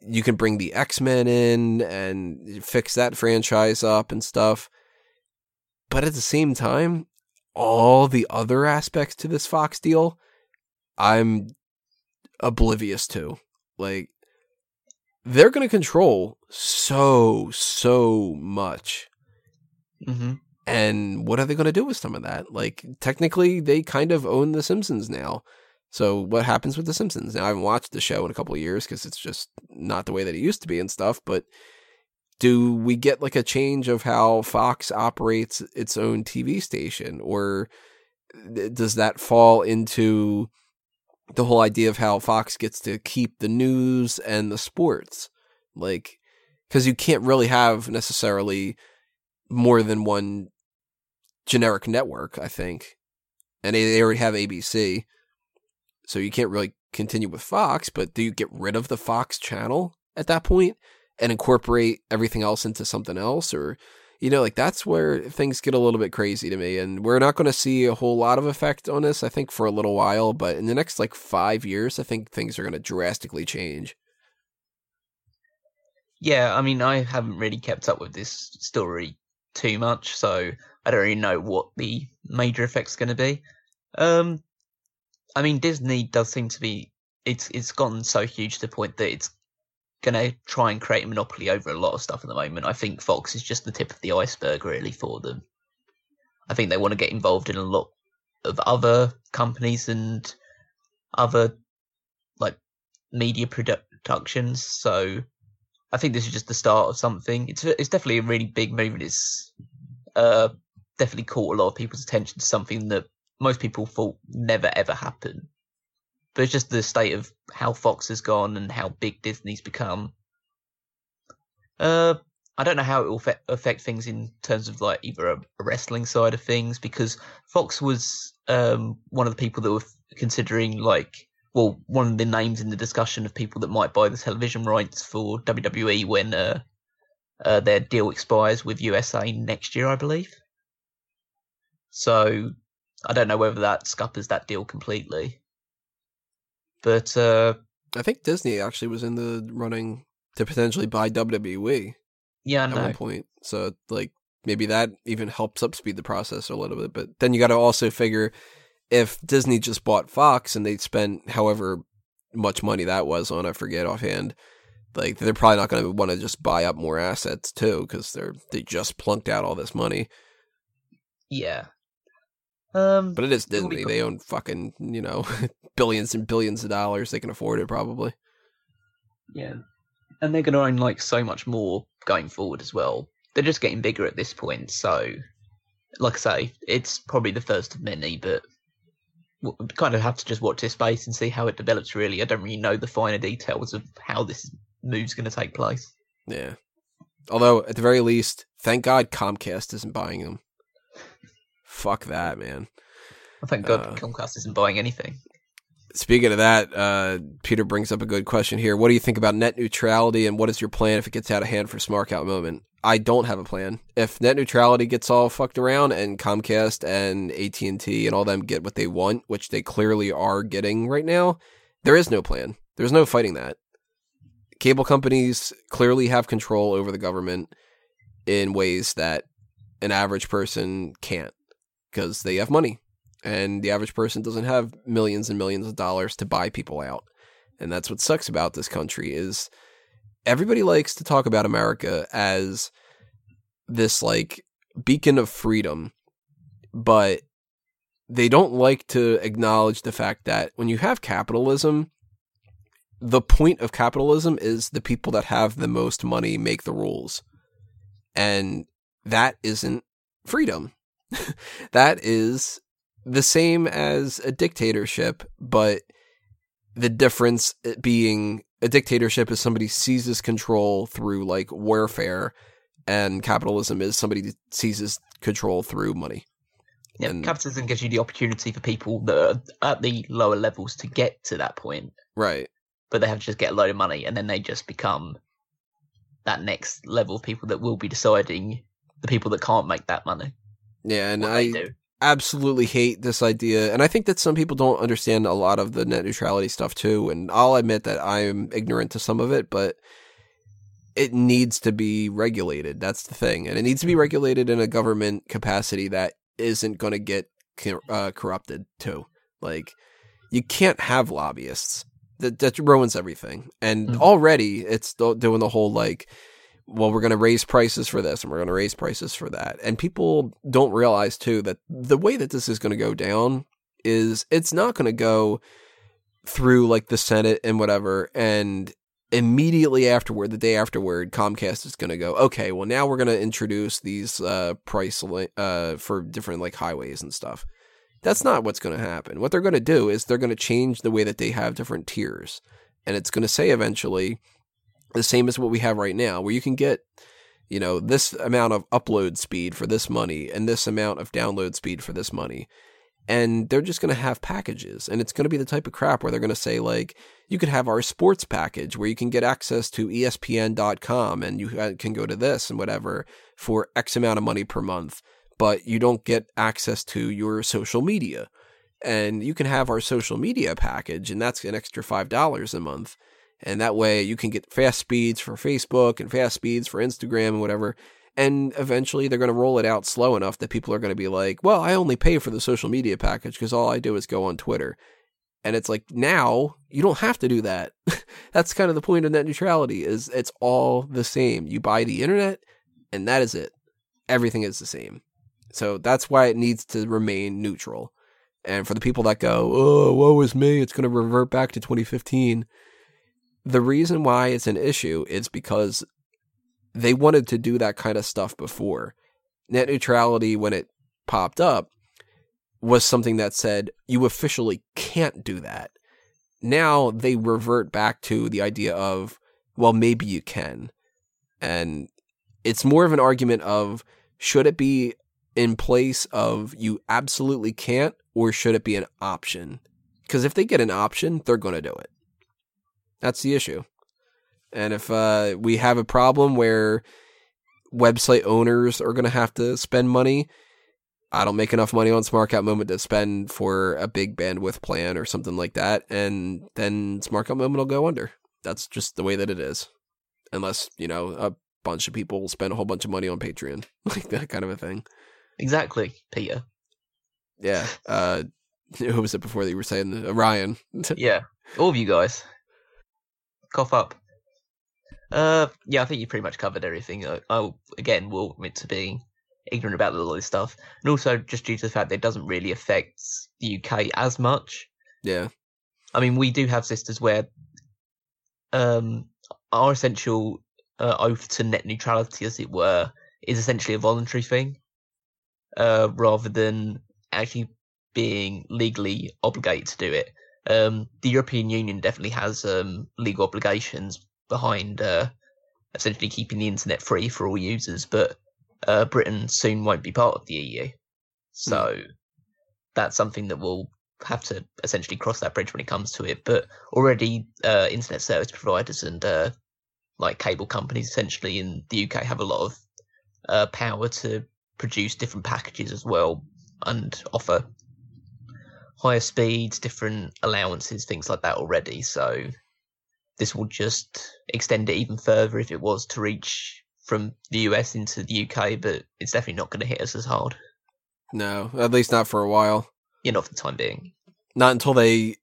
you can bring the X Men in and fix that franchise up and stuff. But at the same time, all the other aspects to this Fox deal, I'm oblivious to. Like, they're going to control so, so much. Mm-hmm. And what are they going to do with some of that? Like, technically, they kind of own The Simpsons now. So, what happens with The Simpsons? Now, I haven't watched the show in a couple of years because it's just not the way that it used to be and stuff. But do we get like a change of how Fox operates its own TV station? Or does that fall into the whole idea of how Fox gets to keep the news and the sports? Like, because you can't really have necessarily more than one generic network, I think. And they, they already have ABC. So you can't really continue with Fox, but do you get rid of the Fox channel at that point and incorporate everything else into something else? Or, you know, like that's where things get a little bit crazy to me. And we're not going to see a whole lot of effect on this, I think, for a little while. But in the next like five years, I think things are going to drastically change. Yeah, I mean, I haven't really kept up with this story too much, so I don't really know what the major effect's going to be. Um, I mean, Disney does seem to be it's it's gotten so huge to the point that it's going to try and create a monopoly over a lot of stuff at the moment. I think Fox is just the tip of the iceberg, really, for them. I think they want to get involved in a lot of other companies and other like media productions. So I think this is just the start of something. It's it's definitely a really big move. It's uh, definitely caught a lot of people's attention to something that most people thought never ever happened. But it's just the state of how Fox has gone and how big Disney's become. Uh, I don't know how it will fe- affect things in terms of like either a, a wrestling side of things because Fox was um one of the people that were considering like well, one of the names in the discussion of people that might buy the television rights for WWE when uh, uh, their deal expires with USA next year, I believe. So I don't know whether that scuppers that deal completely. But uh, I think Disney actually was in the running to potentially buy WWE. Yeah, at one point. So like maybe that even helps upspeed the process a little bit. But then you got to also figure if Disney just bought Fox and they spent however much money that was on, I forget offhand, like they're probably not going to want to just buy up more assets too because they're they just plunked out all this money. Yeah. Um, but it is Disney. They own fucking you know billions and billions of dollars. They can afford it probably. Yeah, and they're going to own like so much more going forward as well. They're just getting bigger at this point. So, like I say, it's probably the first of many, but we kind of have to just watch this space and see how it develops. Really, I don't really know the finer details of how this move's going to take place. Yeah. Although at the very least, thank God Comcast isn't buying them. Fuck that, man. Well, thank God uh, Comcast isn't buying anything. Speaking of that, uh, Peter brings up a good question here. What do you think about net neutrality, and what is your plan if it gets out of hand for Smark Out Moment? I don't have a plan. If net neutrality gets all fucked around and Comcast and AT and T and all them get what they want, which they clearly are getting right now, there is no plan. There's no fighting that. Cable companies clearly have control over the government in ways that an average person can't because they have money and the average person doesn't have millions and millions of dollars to buy people out. And that's what sucks about this country is everybody likes to talk about America as this like beacon of freedom, but they don't like to acknowledge the fact that when you have capitalism, the point of capitalism is the people that have the most money make the rules. And that isn't freedom. that is the same as a dictatorship, but the difference uh, being a dictatorship is somebody seizes control through like warfare, and capitalism is somebody seizes control through money. Yeah, And- capitalism gives you the opportunity for people that are at the lower levels to get to that point, Right. but they have to just get a load of money, and then they just become that next level of people that will be deciding the people that can't make that money. Yeah, and I do. Absolutely hate this idea. And I think that some people don't understand a lot of the net neutrality stuff too. And I'll admit that I'm ignorant to some of it, but it needs to be regulated. That's the thing. And it needs to be regulated in a government capacity that isn't going to get uh, corrupted too. Like, you can't have lobbyists. That, that ruins everything. And Mhm. already it's doing the whole like, well, we're going to raise prices for this and we're going to raise prices for that. And people don't realize too that the way that this is going to go down is it's not going to go through like the Senate and whatever. And immediately afterward, the day afterward, Comcast is going to go, okay, well, now we're going to introduce these uh, price uh, for different like highways and stuff. That's not what's going to happen. What they're going to do is they're going to change the way that they have different tiers. And it's going to say eventually, the same as what we have right now, where you can get, you know, this amount of upload speed for this money and this amount of download speed for this money. And they're just going to have packages. And it's going to be the type of crap where they're going to say, like, you could have our sports package where you can get access to ESPN.com and you uh, can go to this and whatever for X amount of money per month, but you don't get access to your social media. And you can have our social media package, and that's an extra $5 a month. And that way you can get fast speeds for Facebook and fast speeds for Instagram and whatever. And eventually they're going to roll it out slow enough that people are going to be like, well, I only pay for the social media package because all I do is go on Twitter. And it's like now you don't have to do that. That's kind of the point of net neutrality is it's all the same. You buy the internet and that is it. Everything is the same. So that's why it needs to remain neutral. And for the people that go, oh, woe is me, it's going to revert back to 2015. The reason why it's an issue is because they wanted to do that kind of stuff before. Net neutrality, when it popped up, was something that said you officially can't do that. Now they revert back to the idea of, well, maybe you can. And it's more of an argument of should it be in place of you absolutely can't, or should it be an option? Because if they get an option, they're going to do it. That's the issue. And if uh, we have a problem where website owners are going to have to spend money, I don't make enough money on Smark Out Moment to spend for a big bandwidth plan or something like that, and then Smark Out Moment will go under. That's just the way that it is. Unless, you know, a bunch of people will spend a whole bunch of money on Patreon, like that kind of a thing. Exactly, Peter. Yeah. Uh, who was it before that you were saying? Uh, Ryan. Yeah, all of you guys. Cough up. Uh, yeah, I think you pretty much covered everything. I, I again will admit to being ignorant about a lot of this stuff, and also just due to the fact that it doesn't really affect the UK as much. yeah. I mean, we do have sisters where um, our essential uh, oath to net neutrality, as it were, is essentially a voluntary thing, uh, rather than actually being legally obligated to do it. Um, the European Union definitely has um, legal obligations behind uh, essentially keeping the internet free for all users, but uh, Britain soon won't be part of the EU. So that's something that we'll have to essentially cross that bridge when it comes to it. But already, uh, internet service providers and uh, like cable companies essentially in the UK have a lot of uh, power to produce different packages as well and offer higher speeds, different allowances, things like that already. So this will just extend it even further if it was to reach from the US into the UK, but it's definitely not going to hit us as hard. No, at least not for a while. Yeah, not for the time being. Not until they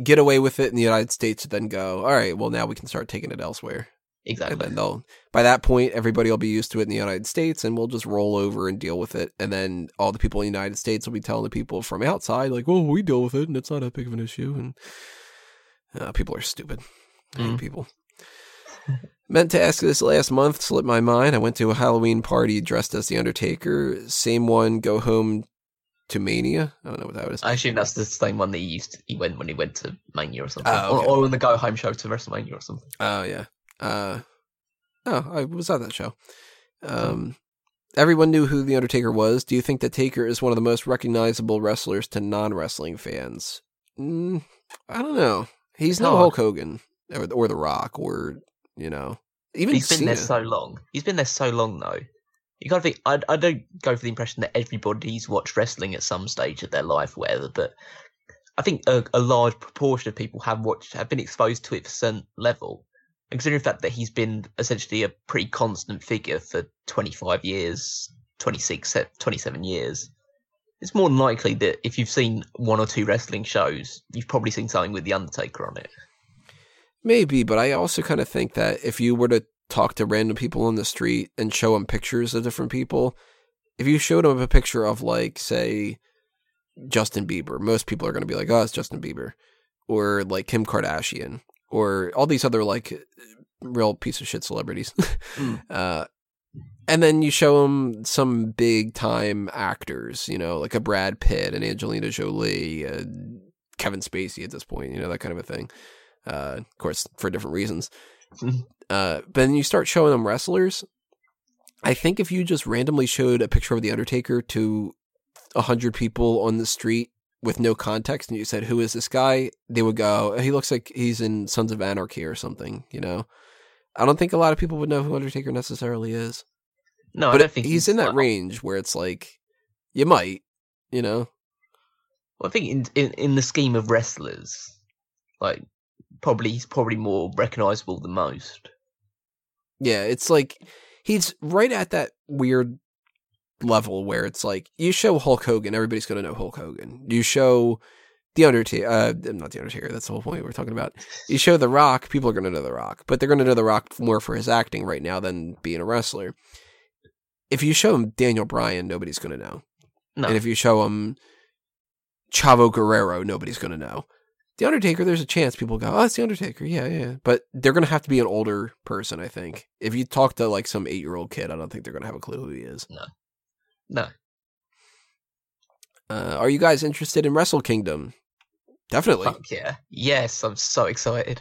get away with it in the United States, then go, all right, well, now we can start taking it elsewhere. And Exactly. then they'll, by that point, everybody will be used to it in the United States and we'll just roll over and deal with it. And then all the people in the United States will be telling the people from outside, like, well, we deal with it and it's not that big of an issue. And uh, people are stupid. Mm. people. Meant to ask this last month, slipped my mind. I went to a Halloween party dressed as The Undertaker. Same one, go home to Mania. I don't know what that was. I assume that's the same one that he used. To, he went when he went to Mania or something, Oh, okay. or, or the go home show to WrestleMania or something. Oh yeah. Uh, oh, I was on that show. Um, everyone knew who the Undertaker was. Do you think that Taker is one of the most recognizable wrestlers to non wrestling fans? Mm, I don't know. He's no. Hulk Hogan or, or The Rock or you know even He's been there so long. He's been there so long though. You gotta think. I, I don't go for the impression that everybody's watched wrestling at some stage of their life, whatever. But I think a, a large proportion of people have watched, have been exposed to it for a certain level. Considering the fact that he's been essentially a pretty constant figure for 25 years, 26, eh, 27 years, it's more than likely that if you've seen one or two wrestling shows, you've probably seen something with the Undertaker on it. Maybe, but I also kind of think that if you were to talk to random people on the street and show them pictures of different people, if you showed them a picture of like say Justin Bieber, most people are going to be like, "Oh, it's Justin Bieber," or like Kim Kardashian, or all these other like real piece of shit celebrities. Mm. uh, and then you show them some big time actors, you know, like a Brad Pitt and Angelina Jolie, uh, Kevin Spacey at this point, you know, that kind of a thing. Uh, of course, for different reasons. Uh, but then you start showing them wrestlers. I think if you just randomly showed a picture of the Undertaker to a hundred people on the street with no context, and you said, "Who is this guy?" they would go, "He looks like he's in Sons of Anarchy or something." You know, I don't think a lot of people would know who Undertaker necessarily is, No, I but don't think he's in that range where it's like you might, you know. Well, I think in, in in the scheme of wrestlers, like probably he's probably more recognizable than most. Yeah, it's like he's right at that weird level where it's like you show Hulk Hogan, everybody's going to know Hulk Hogan. You show the Undertaker, uh, not the Undertaker. That's the whole point we're talking about. You show The Rock, people are going to know The Rock, but they're going to know The Rock more for his acting right now than being a wrestler. If you show him Daniel Bryan, nobody's going to know, No, and if you show him Chavo Guerrero, nobody's going to know. The Undertaker, there's a chance people go, "Oh, it's the Undertaker." Yeah, yeah, but they're going to have to be an older person, I think. If you talk to like some eight year old kid, I don't think they're going to have a clue who he is. no. Uh, are you guys interested in Wrestle Kingdom? Definitely. Fuck yeah. Yes, I'm so excited.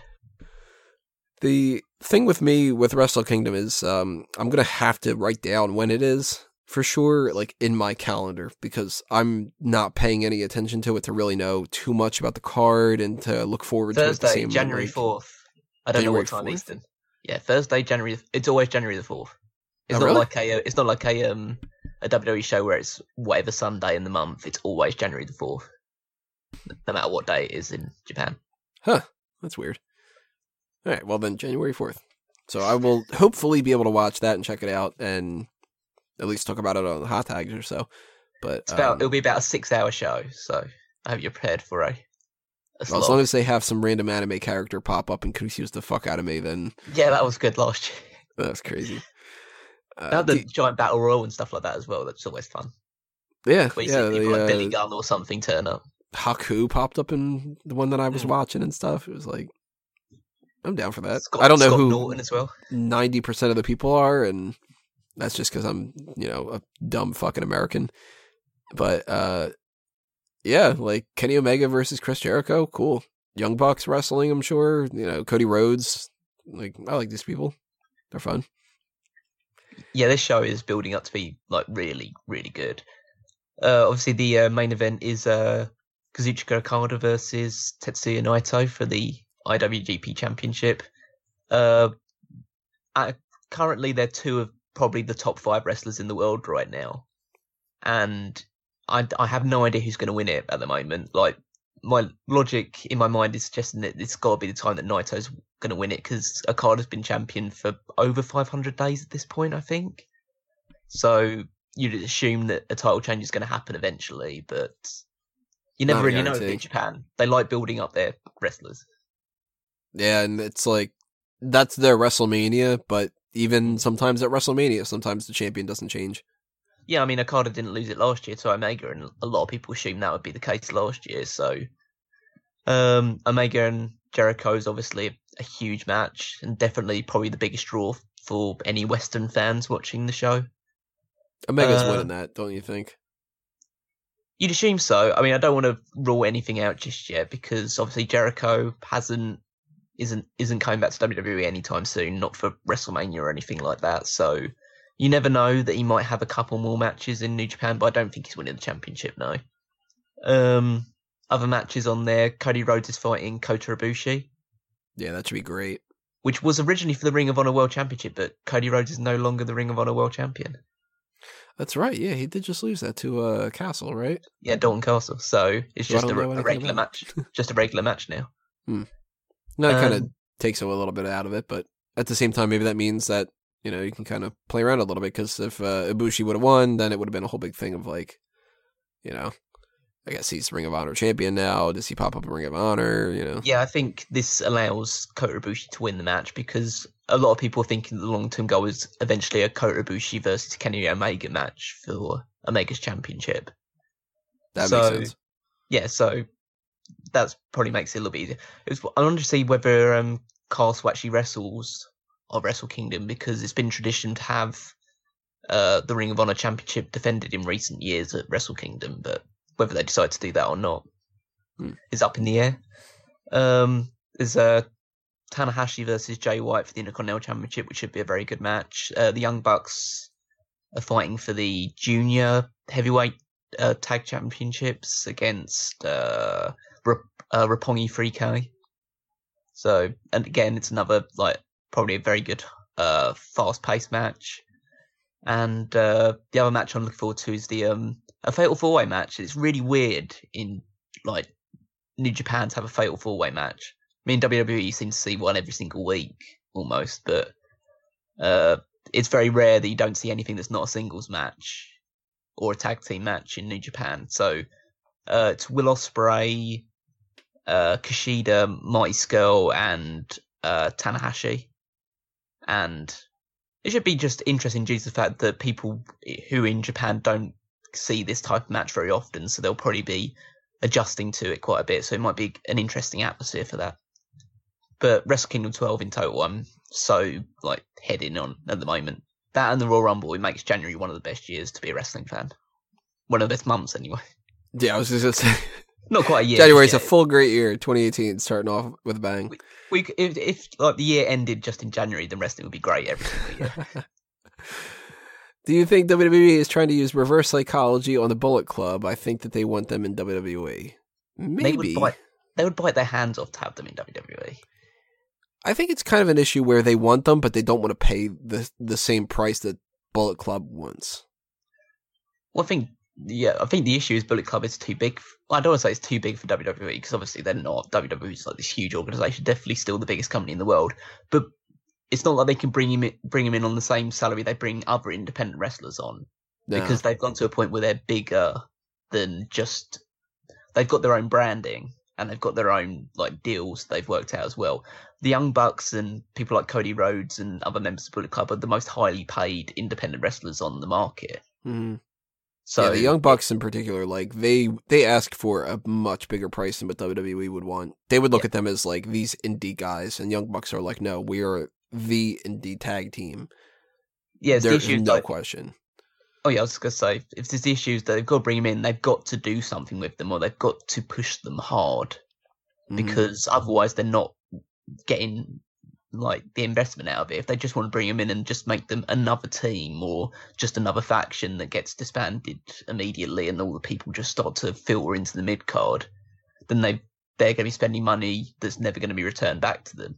The thing with me with Wrestle Kingdom is um, I'm gonna have to write down when it is for sure, like in my calendar, because I'm not paying any attention to it to really know too much about the card and to look forward to it. the Thursday, January like- fourth. I don't January know what time 4th? Eastern. Yeah, Thursday, January. It's always January the fourth. It's Oh, not really? like a. It's not like a um a WWE show where it's whatever Sunday in the month. It's always January the fourth, no matter what day it is in Japan. Huh. That's weird. All right, well then January fourth. So I will hopefully be able to watch that and check it out and at least talk about it on the hot tags or so. But It's about. um, it'll be about a six-hour show, so I hope you're prepared for a. a well, as long as they have some random anime character pop up and confuse the fuck out of me, then yeah, that was good last year. that's crazy. They Uh, had the the- giant battle royal and stuff like that as well. That's always fun. yeah, Where you yeah, the, like Billy uh, Gunn or something turn up. Haku popped up in the one that I was Mm. watching and stuff. It was like, I'm down for that. Scott, I don't know Scott who Norton as well. ninety percent of the people are, and that's just because I'm, you know, a dumb fucking American. But uh, yeah, like Kenny Omega versus Chris Jericho, cool. Young Bucks wrestling, I'm sure. You know, Cody Rhodes. Like, I like these people. They're fun. Yeah, this show is building up to be like really, really good. Uh, obviously, the uh, main event is uh, Kazuchika Okada versus Tetsuya Naito for the IWGP Championship. Uh, I, currently, they're two of probably the top five wrestlers in the world right now, and I, I have no idea who's going to win it at the moment. Like my logic in my mind is suggesting that it's got to be the time that Naito's going to win it because Okada's been champion for over 500 days at this point, I think. So you'd assume that a title change is going to happen eventually, but you never Not really know in Japan. They like building up their wrestlers. Yeah, and it's like that's their WrestleMania, but even sometimes at WrestleMania, sometimes the champion doesn't change. Yeah, I mean, Okada didn't lose it last year to Omega, and a lot of people assume that would be the case last year. So, um, Omega and Jericho is obviously a, huge match, and definitely probably the biggest draw for any Western fans watching the show. Omega's Uh, winning that, don't you think? You'd assume so. I mean, I don't want to rule anything out just yet because obviously Jericho hasn't isn't isn't coming back to WWE anytime soon, not for WrestleMania or anything like that. So You never know that he might have a couple more matches in New Japan, but I don't think he's winning the championship. No. Um, other matches on there. Cody Rhodes is fighting Kota Ibushi, Yeah, that should be great. which was originally for the Ring of Honor World Championship, but Cody Rhodes is no longer the Ring of Honor World Champion. That's right. Yeah, he did just lose that to uh Castle, right? Yeah, Dalton Castle. So it's just a, a regular match. just a regular match now. Hmm. No, it kind of Um, takes a little bit out of it, but at the same time, maybe that means that you know you can kind of play around a little bit because if uh, Ibushi would have won, then it would have been a whole big thing of like, you know, I guess he's Ring of Honor champion now. Does he pop up in Ring of Honor? You know, Yeah, I think this allows Kota Ibushi to win the match because a lot of people are thinking the long term goal is eventually a Kota Ibushi versus Kenny Omega match for Omega's championship. that so- makes sense. Yeah, so that's probably makes it a little bit easier. Was, I wanted to see whether um, Castle actually wrestles or Wrestle Kingdom because it's been tradition to have uh, the Ring of Honor Championship defended in recent years at Wrestle Kingdom, but whether they decide to do that or not Hmm. is up in the air. Um, there's uh, Tanahashi versus Jay White for the Intercontinental Championship, which should be a very good match. Uh, the Young Bucks are fighting for the Junior Heavyweight uh, Tag Championships against uh, Rap- uh, Roppongi 3K. So, and again, it's another like probably a very good uh, fast-paced match. And uh, the other match I'm looking forward to is the um, a fatal four-way match. It's really weird in like New Japan to have a fatal four-way match. I mean, WWE seems to see one every single week almost, but uh, it's very rare that you don't see anything that's not a singles match or a tag team match in New Japan. So uh, it's Will Ospreay, uh, Kushida, Marty Scurll, and uh, Tanahashi, and it should be just interesting due to the fact that people who in Japan don't see this type of match very often, so they'll probably be adjusting to it quite a bit. So it might be an interesting atmosphere for that. But Wrestle Kingdom 12 in total, I'm so like heading on at the moment. That and the Royal Rumble, it makes January one of the best years to be a wrestling fan. One of the best months, anyway. Yeah, I was just gonna say Not quite a year. January's yeah. a full great year, 2018, starting off with a bang. We, c- if, if like the year ended just in January, then wrestling would be great every single year. Do you think WWE is trying to use reverse psychology on the Bullet Club? I think that they want them in WWE. They Maybe. would bite. They would bite their hands off to have them in. WWE. I think it's kind of an issue where they want them, but they don't want to pay the the same price that Bullet Club wants. Well, I think yeah, I think the issue is Bullet Club is too big. I don't want to say it's too big for WWE because obviously they're not. WWE is like this huge organization, definitely still the biggest company in the world, but it's not like they can bring him in, bring him in on the same salary they bring other independent wrestlers on No. because they've gone to a point where they're bigger than just they've got their own branding and they've got their own like deals they've worked out as well. The Young Bucks and people like Cody Rhodes and other members of Bullet Club are the most highly paid independent wrestlers on the market. Mhm. So yeah, the Young Bucks in particular, like they they ask for a much bigger price than what WWE would want. They would look Yeah. at them as like these indie guys, and Young Bucks are like, no, we are the D tag team. yeah, There's issue. no like- question. oh yeah, I was just gonna say if there's issues that they've got to bring them in, they've got to do something with them or they've got to push them hard Mhm. because otherwise they're not getting like the investment out of it. If they just want to bring them in and just make them another team or just another faction that gets disbanded immediately and all the people just start to filter into the mid card, then they they're going to be spending money that's never going to be returned back to them.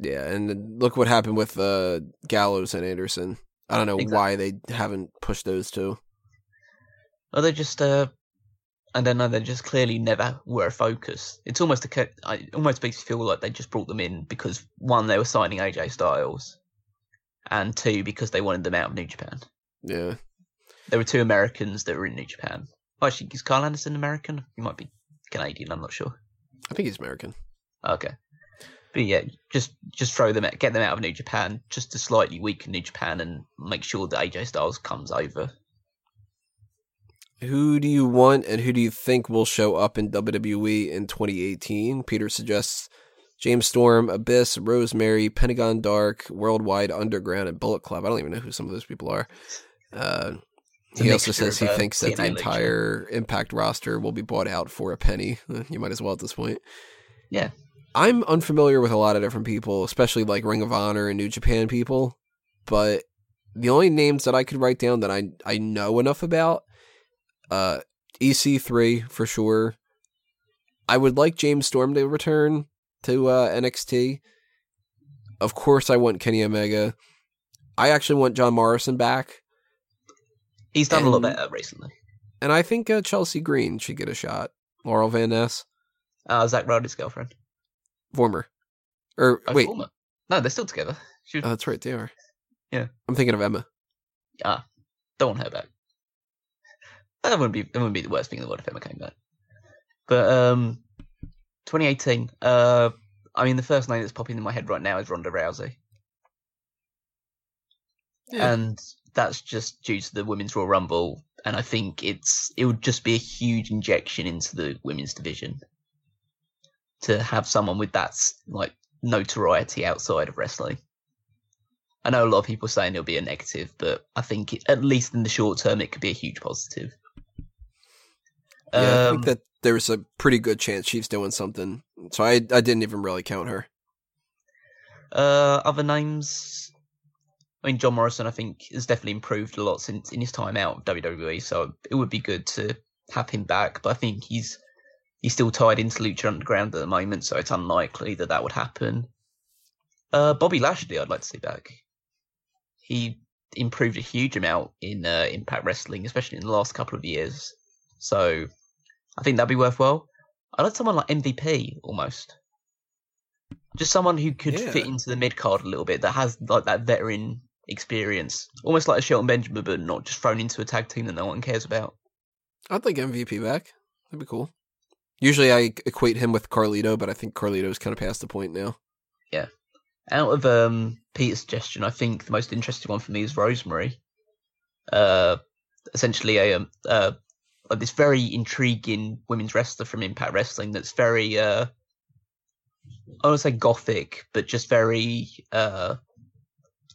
Yeah, and look what happened with uh, Gallows and Anderson. I don't know Exactly. why they haven't pushed those two. Or they just uh I don't know, they just clearly never were a focus. It's almost a it almost makes me feel like they just brought them in because one, they were signing AJ Styles, and two, because they wanted them out of New Japan. Yeah, There were two Americans that were in New Japan. Actually, is Karl Anderson American? He might be Canadian. I'm not sure. I think he's American. Okay, but yeah, just just throw them, out, get them out of New Japan, just to slightly weaken New Japan and make sure that AJ Styles comes over. Who do you want and who do you think will show up in WWE in 2018? Peter suggests James Storm, Abyss, Rosemary, Pentagon Dark, Worldwide Underground, and Bullet Club. I don't even know who some of those people are. Uh, he also says he uh, thinks that the entire Impact roster will be bought out for a penny. You might as well at this point. Yeah. I'm unfamiliar with a lot of different people, especially like Ring of Honor and New Japan people, but the only names that I could write down that I I know enough about, uh, EC3 for sure. I would like James Storm to return to uh, NXT. Of course, I want Kenny Omega. I actually want John Morrison back, He's done a little And- better recently. and I think uh, Chelsea Green should get a shot. Laurel Van Ness, Uh, Zach Ryder's girlfriend. Former, or Oh, wait, former. No, they're still together. She was, oh, that's right, they are. Yeah. I'm thinking of Emma. Ah, don't want her back. That wouldn't be that wouldn't be the worst thing in the world if Emma came back. But um, 2018. Uh, I mean, the first name that's popping in my head right now is Ronda Rousey, Yeah. and that's just due to the Women's Royal Rumble. And I think it's it would just be a huge injection into the women's division to have someone with that like notoriety outside of wrestling. I know a lot of people saying it'll be a negative, but I think it, at least in the short term, it could be a huge positive. Yeah, I Um, think that there's a pretty good chance she's doing something. So I I didn't even really count her. Uh, other names. I mean, John Morrison, I think, has definitely improved a lot since in his time out of WWE. So it would be good to have him back. But I think he's he's still tied into Lucha Underground at the moment, so it's unlikely that that would happen. Uh, Bobby Lashley, I'd like to see back. He improved a huge amount in uh, Impact Wrestling, especially in the last couple of years. So I think that'd be worthwhile. I'd like someone like MVP almost. Just someone who could Yeah. fit into the mid card a little bit, that has like that veteran experience, almost like a Shelton Benjamin, but not just thrown into a tag team that no one cares about. I'd like MVP back. That'd be cool. Usually I equate him with Carlito, but I think Carlito's kind of past the point now. Yeah. Out of um, Peter's suggestion, I think the most interesting one for me is Rosemary. Uh, essentially a um, uh, like this very intriguing women's wrestler from Impact Wrestling that's very uh, I want to say gothic, but just very uh,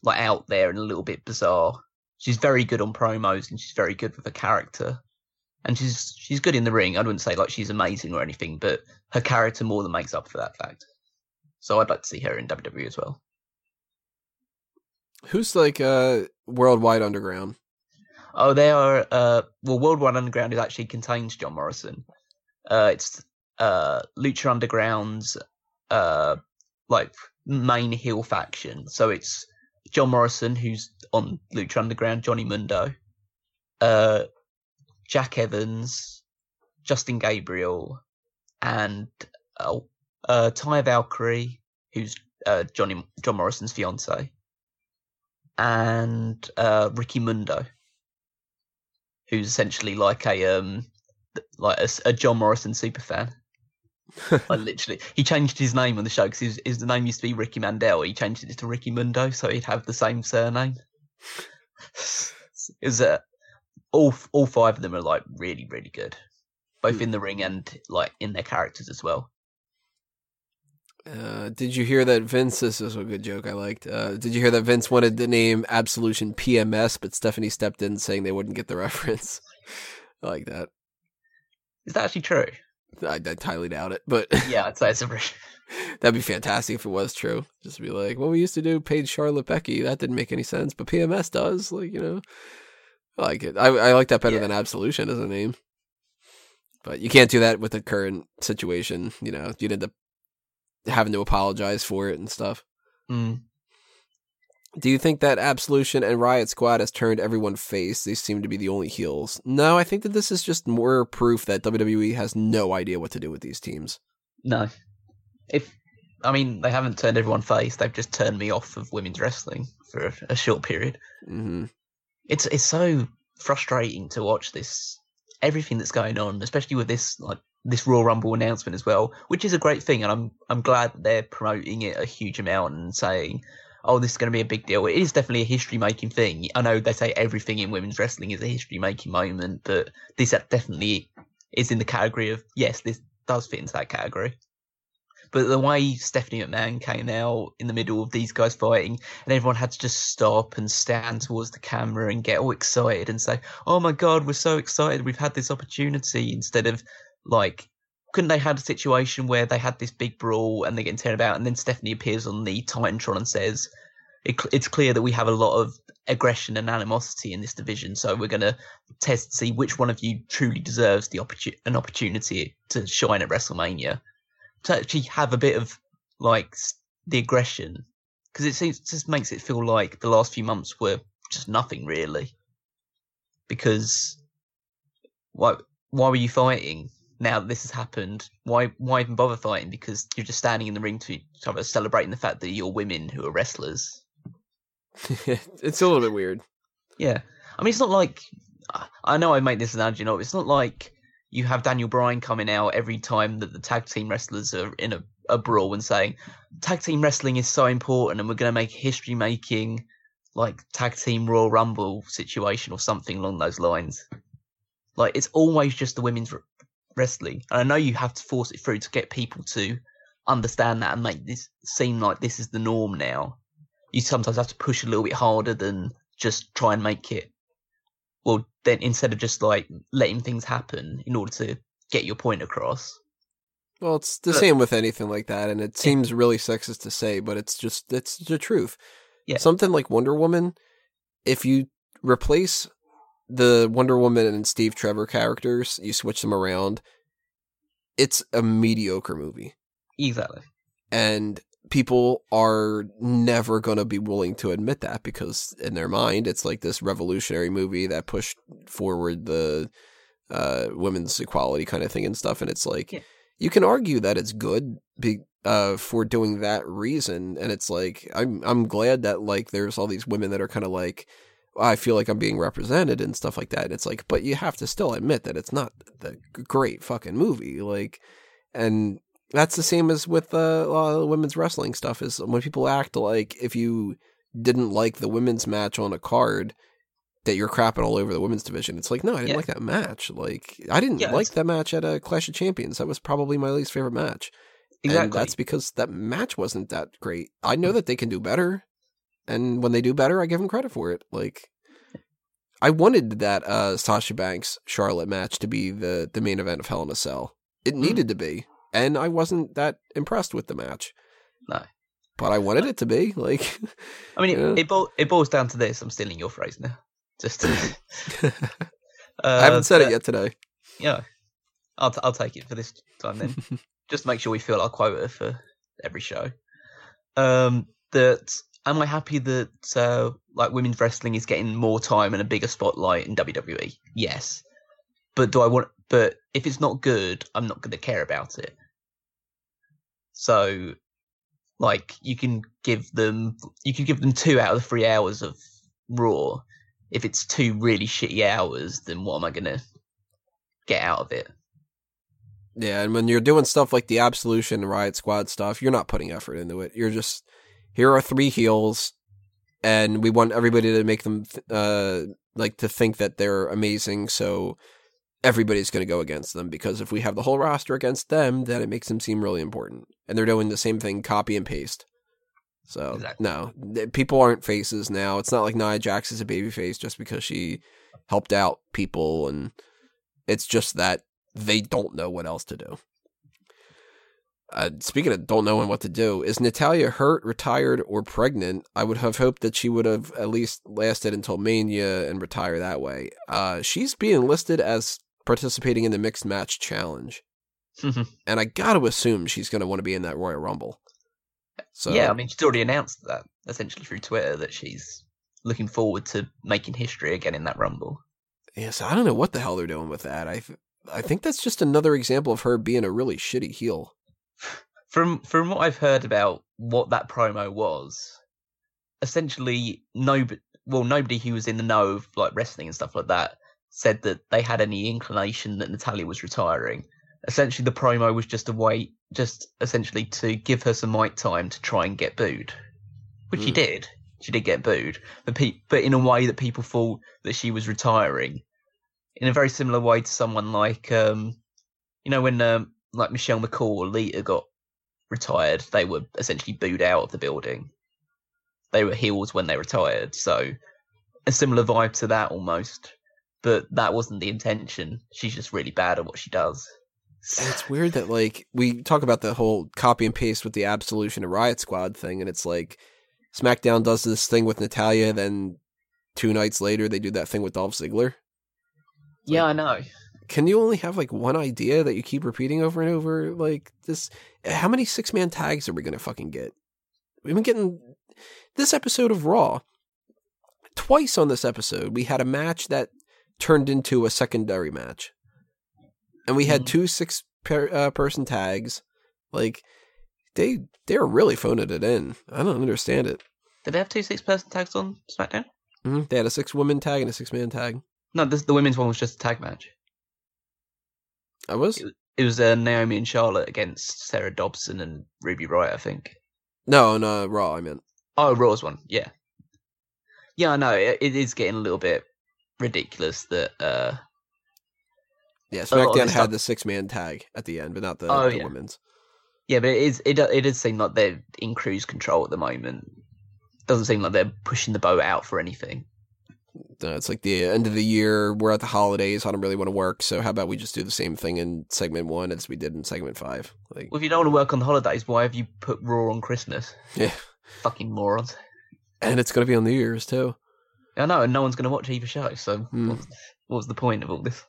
like out there and a little bit bizarre. She's very good on promos and she's very good with her character, and she's she's good in the ring. I wouldn't say like she's amazing or anything, but her character more than makes up for that fact. So I'd like to see her in WWE as well. Who's like uh worldwide underground? Oh, they are. Uh, well, Worldwide Underground is actually contains John Morrison. Uh, it's uh, Lucha Underground's uh, like main heel faction. So it's John Morrison, who's on Lucha Underground, Johnny Mundo, uh, Jack Evans, Justin Gabriel, and uh, uh, Taya Valkyrie, who's uh, Johnny John Morrison's fiance, and uh, Ricky Mundo who's essentially like a um like a, a John Morrison super fan. I literally he changed his name on the show because his, his name used to be Ricky Mandel. He changed it to Ricky Mundo, so he'd have the same surname. Is uh, all all five of them are like really really good, both in the ring and like in their characters as well. Uh, did you hear that Vince? This is a good joke I liked. Uh, did you hear that Vince wanted the name Absolution PMS, but Stephanie stepped in saying they wouldn't get the reference. I like that. Is that actually true? I, I highly doubt it, but Yeah, it's a. re- that'd be fantastic if it was true. Just be like, well, we used to do Paige Charlotte Becky. That didn't make any sense, but PMS does. Like, you know, I like it. I, I like that better Yeah. than Absolution as a name. But you can't do that with the current situation. You know, you'd end up having to apologize for it and stuff. Mm. Do you think that Absolution and Riot Squad has turned everyone face? They seem to be the only heels. No, I think that this is just more proof that WWE has no idea what to do with these teams. No. If I mean they haven't turned everyone face, they've just turned me off of women's wrestling for a, a short period. hmm It's it's so frustrating to watch this everything that's going on, especially with this like this Royal Rumble announcement as well, which is a great thing, and I'm I'm glad that they're promoting it a huge amount and saying, "Oh, this is going to be a big deal." It is definitely a history making thing. I know they say everything in women's wrestling is a history making moment, but this definitely is in the category of yes, this does fit into that category. But the way Stephanie McMahon came out in the middle of these guys fighting, and everyone had to just stop and stand towards the camera and get all excited and say, "Oh my god, we're so excited! We've had this opportunity!" Instead of like, couldn't they had a situation where they had this big brawl and they're getting turned about, and then Stephanie appears on the Titantron and says, it, "It's clear that we have a lot of aggression and animosity in this division. So we're going to test see which one of you truly deserves the opportunity an opportunity to shine at WrestleMania. To actually have a bit of like the aggression because it seems just makes it feel like the last few months were just nothing really. Because why why were you fighting? Now that this has happened, why why even bother fighting? Because you're just standing in the ring to each other, celebrating the fact that you're women who are wrestlers. it's a little bit weird. Yeah, I mean, it's not like I know I make this analogy. No, it's not like you have Daniel Bryan coming out every time that the tag team wrestlers are in a, a brawl and saying tag team wrestling is so important and we're going to make history making like tag team Royal Rumble situation or something along those lines. Like it's always just the women's wrestling, and I know you have to force it through to get people to understand that and make this seem like this is the norm now. You sometimes have to push a little bit harder than just try and make it well then instead of just like letting things happen in order to get your point across. Well, it's the but, same with anything like that, and it seems yeah. really sexist to say, but it's just it's the truth. Yeah. Something like Wonder Woman, if you replace the Wonder Woman and Steve Trevor characters, you switch them around, it's a mediocre movie. Exactly. And people are never going to be willing to admit that because in their mind it's like this revolutionary movie that pushed forward the uh, women's equality kind of thing and stuff and it's like yeah. you can argue that it's good be, uh, for doing that reason and it's like I'm I'm glad that like there's all these women that are kind of like I feel like I'm being represented and stuff like that. And it's like, but you have to still admit that it's not the great fucking movie. Like, and that's the same as with uh, a lot of the women's wrestling stuff is when people act like if you didn't like the women's match on a card that you're crapping all over the women's division. It's like, no, I didn't yeah. like that match. Like, I didn't like that match at a Clash of Champions. That was probably my least favorite match. Exactly. And that's because that match wasn't that great. I know that they can do better. And when they do better, I give them credit for it. Like, I wanted that uh, Sasha Banks Charlotte match to be the, the main event of Hell in a Cell. It mm. needed to be and I wasn't that impressed with the match. No, but I wanted it to be like. I mean, it it, bo- it boils down to this. I'm stealing your phrase now. Just. To, uh, I haven't said but, it yet today. Yeah, I'll t- I'll take it for this time then. Just to make sure we fill our quota for every show. Um, that am I happy that uh, like women's wrestling is getting more time and a bigger spotlight in WWE? Yes, but do I want? But if it's not good, I'm not going to care about it. So, like, you can give them, you can give them two out of the three hours of Raw. If it's two really shitty hours, then what am I gonna get out of it? Yeah, and when you're doing stuff like the Absolution Riott Squad stuff, you're not putting effort into it. You're just here are three heels, and we want everybody to make them uh like to think that they're amazing. So everybody's going to go against them because if we have the whole roster against them, then it makes them seem really important. And they're doing the same thing, copy and paste. So exactly. no, people aren't faces now. It's not like Nia Jax is a baby face just because she helped out people, and it's just that they don't know what else to do. Uh, speaking of don't knowing what to do, is Natalya hurt, retired, or pregnant? I would have hoped that she would have at least lasted until Mania and retire that way. Uh, she's being listed as participating in the mixed match challenge. Mm-hmm. and I got to assume she's going to want to be in that Royal Rumble. So Yeah, I mean she's already announced that essentially through Twitter that she's looking forward to making history again in that Rumble. Yeah, so I don't know what the hell they're doing with that. I I think that's just another example of her being a really shitty heel. From from what I've heard about what that promo was, essentially nobody well nobody who was in the know of like wrestling and stuff like that said that they had any inclination that Natalya was retiring. Essentially, the promo was just a way, just essentially to give her some mic time to try and get booed, which mm. she did. She did get booed, but pe- but in a way that people thought that she was retiring, in a very similar way to someone like, um, you know, when um, like Michelle McCool or Lita got retired, they were essentially booed out of the building. They were heels when they retired, so a similar vibe to that almost but that wasn't the intention. She's just really bad at what she does. And it's weird that like we talk about the whole copy and paste with the Absolution and Riott Squad thing, and it's like SmackDown does this thing with Natalya, then two nights later they do that thing with Dolph Ziggler. Yeah, I know. Can you only have like one idea that you keep repeating over and over? Like this, how many six man tags are we gonna fucking get? We've been getting this episode of Raw. Twice on this episode, we had a match that turned into a secondary match, and we had Mhm. two six per, uh, person tags. Like they they're really phoning it in. I don't understand it. Did they have two six person tags on SmackDown? Mhm. They had a six woman tag and a six man tag. No, this, the women's one was just a tag match. I was It was uh, Naomi and Charlotte against Sarah Dobson and Ruby Riott, I think. no no Raw. I meant Oh, Raw's one, yeah. Yeah, I know. It, it is getting a little bit ridiculous that. uh yeah. A lot of SmackDown had stuff- the six man tag at the end, but not the, Oh, the yeah. women's. Yeah, but it is. It it does seem like they're in cruise control at the moment. Doesn't seem like they're pushing the boat out for anything. Uh, it's like the end of the year. We're at the holidays. I don't really want to work, so how about we just do the same thing in segment one as we did in segment five? Like, Well, if you don't want to work on the holidays, why have you put Raw on Christmas? yeah, Fucking morons. and it's gonna be on New Year's too. I know, and no one's going to watch either show. So, Hmm. what's, what's the point of all this?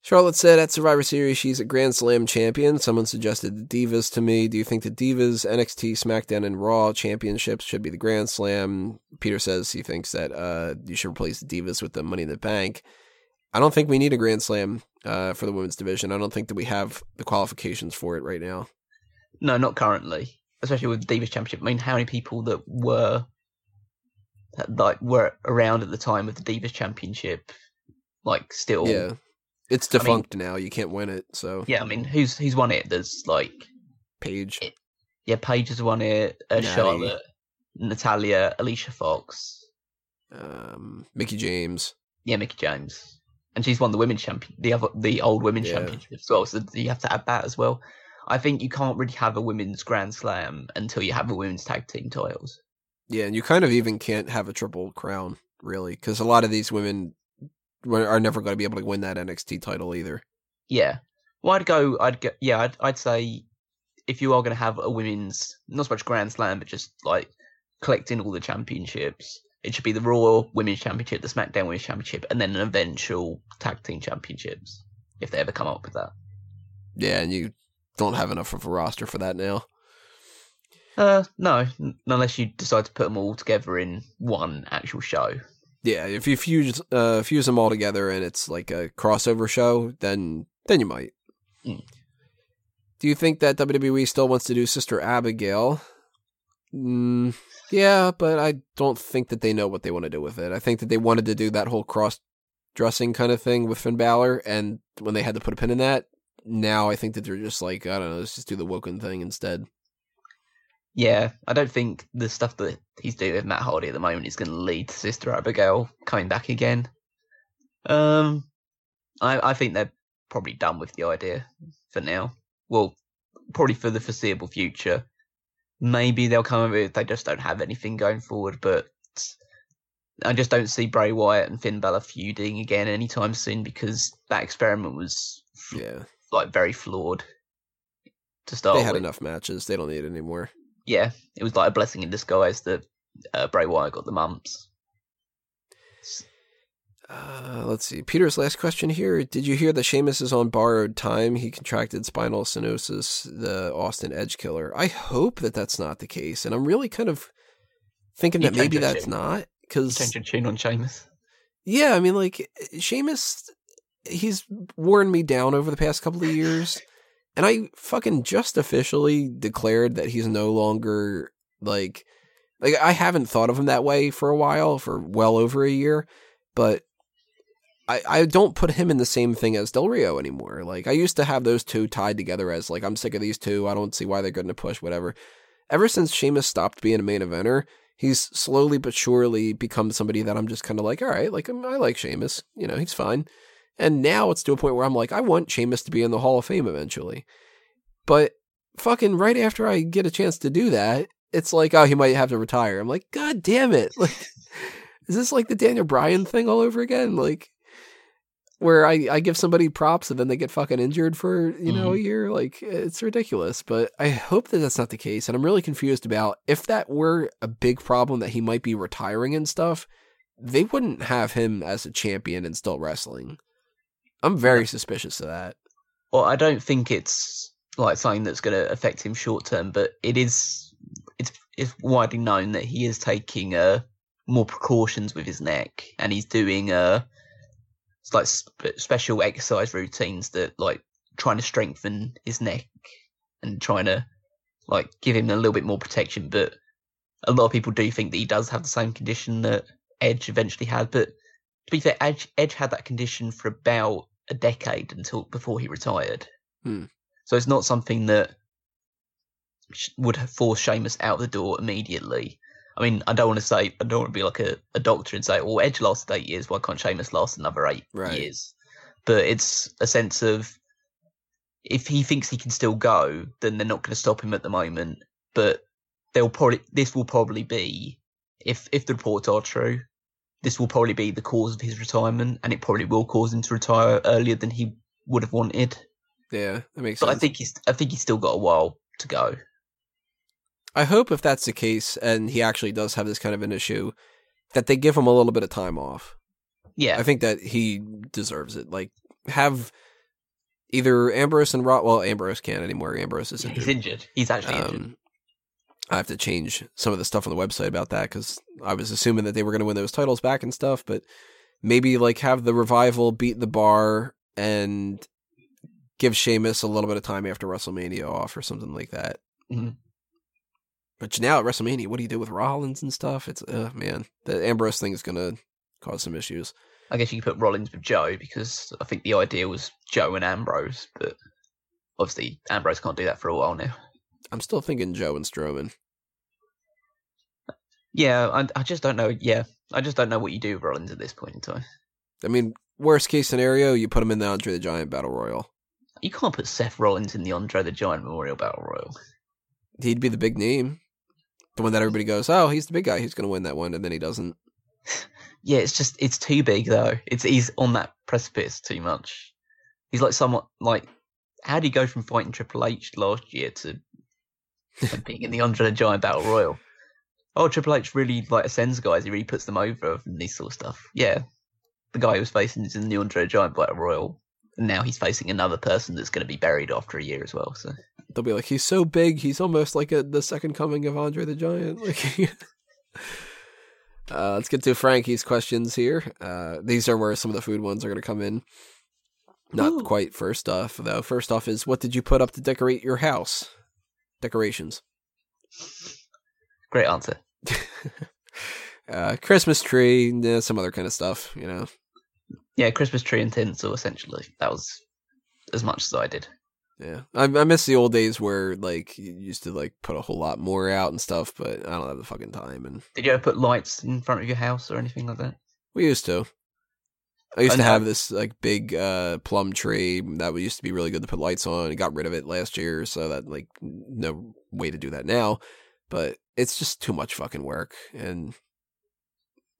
Charlotte said at Survivor Series she's a Grand Slam champion. Someone suggested the Divas to me. Do you think the Divas, NXT, SmackDown, and Raw championships should be the Grand Slam? Peter says he thinks that uh, you should replace the Divas with the Money in the Bank. I don't think we need a Grand Slam uh, for the women's division. I don't think that we have the qualifications for it right now. No, not currently. Especially with the Divas Championship. I mean, how many people that were like were around at the time of the Divas Championship, like still? Yeah, it's I mean- defunct now. You can't win it. So Yeah, I mean, who's who's won it? There's like Paige, yeah, Paige has won it. Uh, Charlotte, Natalya, Alicia Fox, um, Mickie James. yeah, Mickie James, and she's won the women's champion, the other, the old women's Yeah. championship as well. So you have to add that as well. I think you can't really have a women's Grand Slam until you have a women's tag team titles. Yeah, and you kind of even can't have a triple crown, really, because a lot of these women are never going to be able to win that NXT title either. Yeah. Well, I'd go. I'd go. Yeah, I'd, I'd say if you are going to have a women's, not so much Grand Slam, but just like collecting all the championships, it should be the Raw Women's Championship, the SmackDown Women's Championship, and then an eventual tag team championships if they ever come up with that. Yeah, and you don't have enough of a roster for that now. Uh, no, n- unless you decide to put them all together in one actual show. Yeah, if you fuse uh, fuse them all together and it's like a crossover show, then then you might. Mm. Do you think that WWE still wants to do Sister Abigail? Mm, yeah, but I don't think that they know what they want to do with it. I think that they wanted to do that whole cross dressing kind of thing with Finn Balor, and when they had to put a pin in that, now I think that they're just like, I don't know, let's just do the Woken thing instead. Yeah, I don't think the stuff that he's doing with Matt Hardy at the moment is going to lead to Sister Abigail coming back again. Um, I I think they're probably done with the idea for now. Well, probably for the foreseeable future. Maybe they'll come up with they just don't have anything going forward, but I just don't see Bray Wyatt and Finn Balor feuding again anytime soon because that experiment was Yeah, like very flawed to start they had with enough matches; they don't need it anymore. Yeah, it was like a blessing in disguise that uh, Bray Wyatt got the mumps. Uh, let's see. Peter's last question here. Did you hear that Sheamus is on borrowed time? He contracted spinal stenosis, the Austin Edge killer. I hope that that's not the case. And I'm really kind of thinking You that maybe that's tune. not. Because, Change your tune on Sheamus. yeah, I mean, like, Sheamus, he's worn me down over the past couple of years. And I fucking just officially declared that he's no longer, like, like I haven't thought of him that way for a while, for well over a year. But I, I don't put him in the same thing as Del Rio anymore. Like I used to have those two tied together as like I'm sick of these two. I don't see why they're going to push whatever. Ever since Sheamus stopped being a main eventer, he's slowly but surely become somebody that I'm just kind of like, all right, like um, I like Sheamus. You know, he's fine. And now it's to a point where I'm like, I want Sheamus to be in the Hall of Fame eventually. But fucking right after I get a chance to do that, it's like, oh, he might have to retire. I'm like, God damn it! Like, is this like the Daniel Bryan thing all over again? Like, where I, I give somebody props and then they get fucking injured for you know a mm-hmm. year like it's ridiculous but i hope that that's not the case and i'm really confused about if that were a big problem that he might be retiring and stuff they wouldn't have him as a champion and still wrestling. I'm very suspicious of that. Well, I don't think it's like something that's going to affect him short term, but it is. It's it's widely known that he is taking uh more precautions with his neck, and he's doing uh like sp- special exercise routines that like trying to strengthen his neck and trying to like give him a little bit more protection. But a lot of people do think that he does have the same condition that Edge eventually had. But to be fair, Edge, Edge had that condition for about a decade until before he retired. Hmm. So it's not something that would have forced Sheamus out the door immediately. I mean, I don't want to say I don't want to be like a, a doctor and say, "Well, Edge lasted eight years. Why can't Sheamus last another eight Right. years?" But it's a sense of if he thinks he can still go, then they're not going to stop him at the moment. But they'll probably this will probably be if if the reports are true, this will probably be the cause of his retirement, and it probably will cause him to retire earlier than he would have wanted. Yeah, that makes But sense. I think he's I think he's still got a while to go. I hope if that's the case and he actually does have this kind of an issue, that they give him a little bit of time off. Yeah, I think that he deserves it. Like have either Ambrose and Raw. Well, Ambrose can't anymore. Ambrose is injured. he's injured. injured. He's actually um, injured. I have to change some of the stuff on the website about that because I was assuming that they were going to win those titles back and stuff. But maybe like have the revival beat the bar and give Sheamus a little bit of time after WrestleMania off or something like that. Mhm. But now at WrestleMania, what do you do with Rollins and stuff? It's uh man, the Ambrose thing is going to cause some issues. I guess you could put Rollins with Joe because I think the idea was Joe and Ambrose, but obviously Ambrose can't do that for a while now. I'm still thinking Joe and Strowman. Yeah, I, I just don't know. Yeah, I just don't know what you do with Rollins at this point in time. I mean, worst case scenario, you put him in the Andre the Giant Battle Royal. You can't put Seth Rollins in the Andre the Giant Memorial Battle Royal. He'd be the big name. The one that everybody goes, oh, he's the big guy. He's going to win that one. And then he doesn't. Yeah, it's just it's too big though. It's he's on that precipice too much. He's like somewhat like how do you go from fighting Triple H last year to being in the Andre the Giant Battle Royal? Oh, Triple H really like ascends guys. He really puts them over and these sort of stuff. Yeah, the guy he was facing is in the Andre the Giant Battle Royal, and now he's facing another person that's going to be buried after a year as well. So They'll be like, he's so big. He's almost like a, the second coming of Andre the Giant. Like, uh, let's get to Frankie's questions here. Uh, these are where some of the food ones are going to come in. Not Ooh. quite first off, though. First off is what did you put up to decorate your house? Decorations. great answer. uh, Christmas tree, yeah, some other kind of stuff, you know. Yeah, Christmas tree and tinsel essentially. That was as much as I did. Yeah, I, I miss the old days where like you used to like put a whole lot more out and stuff, but I don't have the fucking time. And Did you ever put lights in front of your house or anything like that? we used to. I used to have this like big uh, plum tree that used to be really good to put lights on. I got rid of it last year, so that like no way to do that now. But it's just too much fucking work, and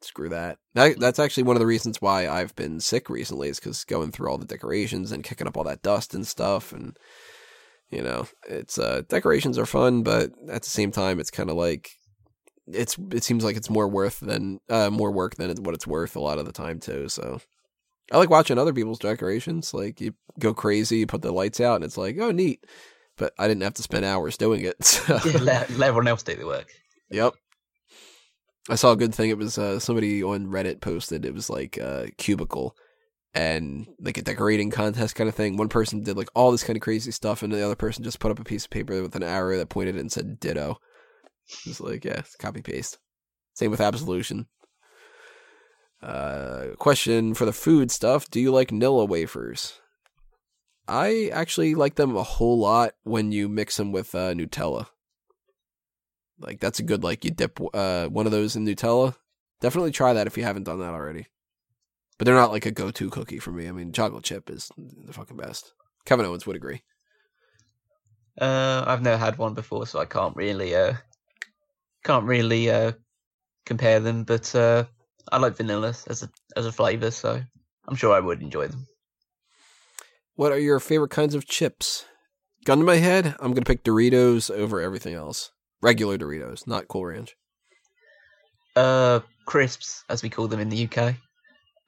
screw that. that that's actually one of the reasons why I've been sick recently is because going through all the decorations and kicking up all that dust and stuff, and you know, it's uh decorations are fun, but at the same time, it's kind of like it's it seems like it's more worth than uh more work than what it's worth a lot of the time too. So I like watching other people's decorations. Like you go crazy, you put the lights out, and it's like, oh, neat. But I didn't have to spend hours doing it. So. Yeah, let, let everyone else do the work. Yep. I saw a good thing. It was uh, somebody on Reddit posted. It was like a cubicle and like a decorating contest kind of thing. One person did like all this kind of crazy stuff, and the other person just put up a piece of paper with an arrow that pointed it and said "ditto." It's like yeah, copy paste. Same with absolution. Uh, question for the food stuff: Do you like Nilla wafers? I actually like them a whole lot when you mix them with uh, Nutella. Like that's a good like you dip uh one of those in Nutella. Definitely try that if you haven't done that already. But they're not like a go-to cookie for me. I mean, chocolate chip is the fucking best. Kevin Owens would agree. Uh, I've never had one before, so I can't really uh, can't really uh, compare them. But uh, I like vanilla as a as a flavor, so I'm sure I would enjoy them. What are your favorite kinds of chips? Gun to my head, I'm gonna pick Doritos over everything else. Regular Doritos, not Cool Ranch. Uh, crisps, as we call them in the UK.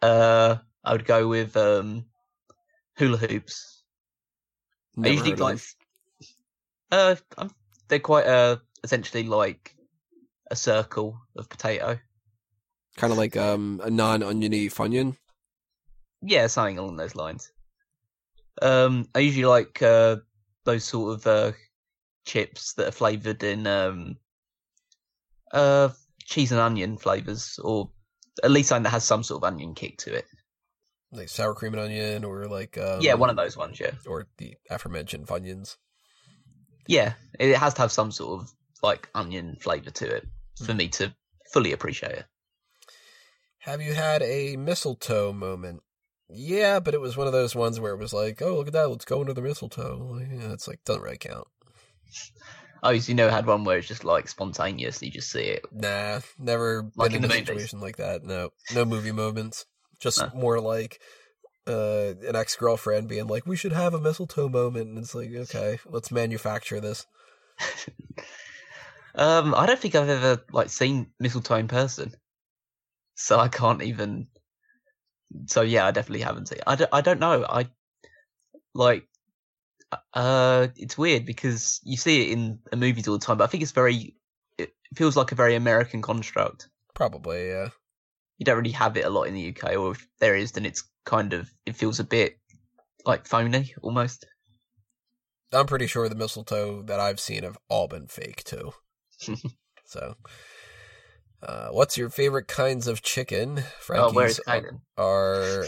Uh, I would go with um, hula hoops. I usually like. Uh, I'm, they're quite uh essentially like a circle of potato. Kind of like um a non-oniony funyun. Yeah, something along those lines. Um, I usually like uh those sort of uh chips that are flavored in um uh cheese and onion flavors, or at least something that has some sort of onion kick to it. like sour cream and onion, or like um, yeah, one of those ones. Yeah, or the aforementioned funyuns. yeah, it has to have some sort of like onion flavor to it for Hmm. me to fully appreciate it. Have you had a mistletoe moment? Yeah, but it was one of those ones where it was like, oh, look at that, let's go under the mistletoe. Yeah, it's like doesn't really count. Oh, so you never had one where it's just like spontaneous, you just see it. Nah, never Like been in in, a movies? situation like that. No, no movie moments. Just No. more like uh, an ex girlfriend being like, "We should have a mistletoe moment," and it's like, okay, let's manufacture this. Um, I don't think I've ever like seen mistletoe in person, so I can't even. So yeah, I definitely haven't seen. I don't, I don't know. I like. Uh, it's weird because you see it in the movies all the time, but I think it's very. It feels like a very American construct. Probably, yeah. You don't really have it a lot in the UK, or if there is, then it's kind of. It feels a bit like phony almost. I'm pretty sure the mistletoe that I've seen have all been fake too. so, uh, what's your favorite kinds of chicken? Oh, Frankie's Kaden? are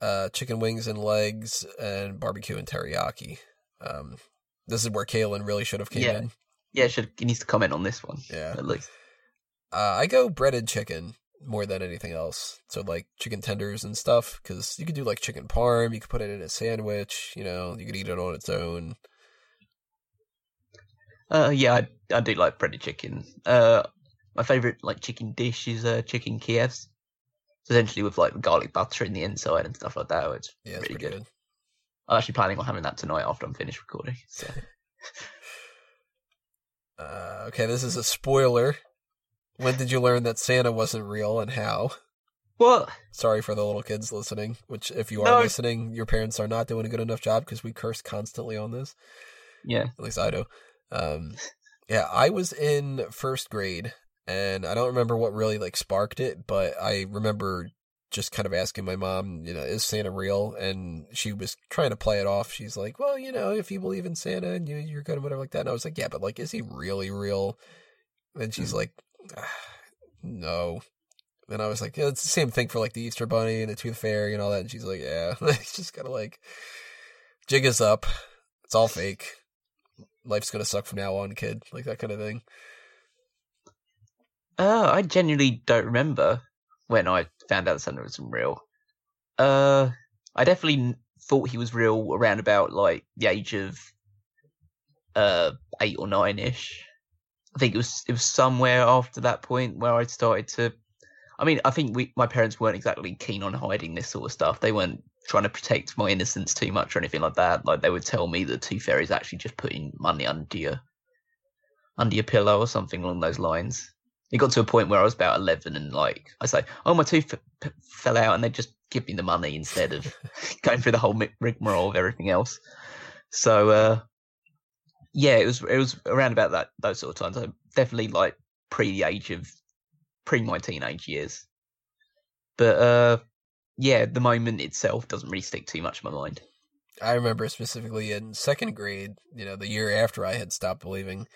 uh, chicken wings and legs, and barbecue and teriyaki. Um, this is where Kalen really should have came Yeah. in. Yeah, should he needs to comment on this one Yeah, at least. uh, I go breaded chicken more than anything else. So like chicken tenders and stuff, because you could do like chicken parm. You could put it in a sandwich. You know, you could eat it on its own. Uh, yeah, I, I do like breaded chicken. Uh, my favorite like chicken dish is uh, chicken Kievs. It's essentially with like garlic butter in the inside and stuff like that. It's Yeah, really pretty good. good. I'm actually planning on having that tonight after I'm finished recording. So. Uh, okay, this is a spoiler. When did you learn that Santa wasn't real and how? What? Sorry for the little kids listening, which if you are No. listening, your parents are not doing a good enough job because we curse constantly on this. Yeah. At least I do. Um, yeah, I was in first grade and I don't remember what really like sparked it, but I remember just kind of asking my mom, you know, is Santa real? And she was trying to play it off. She's like, well, you know, if you believe in Santa and you, you're good and whatever like that. And I was like, yeah, but like, is he really real? And she's like, ah, no. And I was like, yeah, it's the same thing for like the Easter Bunny and the Tooth Fairy and all that. And she's like, yeah, it's just gotta like jig us up. It's all fake. Life's gonna suck from now on, kid. Like that kind of thing. Uh, I genuinely don't remember when I found out that Santa was real. Uh, I definitely thought he was real around about like the age of uh eight or nine ish. I think it was it was somewhere after that point where I started to. I mean, I think we my parents weren't exactly keen on hiding this sort of stuff. They weren't trying to protect my innocence too much or anything like that. Like they would tell me that two fairies actually just putting money under your under your pillow or something along those lines. It got to a point where I was about eleven, and like I say, "Oh, my tooth f- fell out," and they just give me the money instead of going through the whole rigmarole of everything else. So, uh, yeah, it was it was around about that those sort of times. I definitely like pre the age of pre my teenage years, but uh, yeah, the moment itself doesn't really stick too much in my mind. I remember specifically in second grade, you know, the year after I had stopped believing,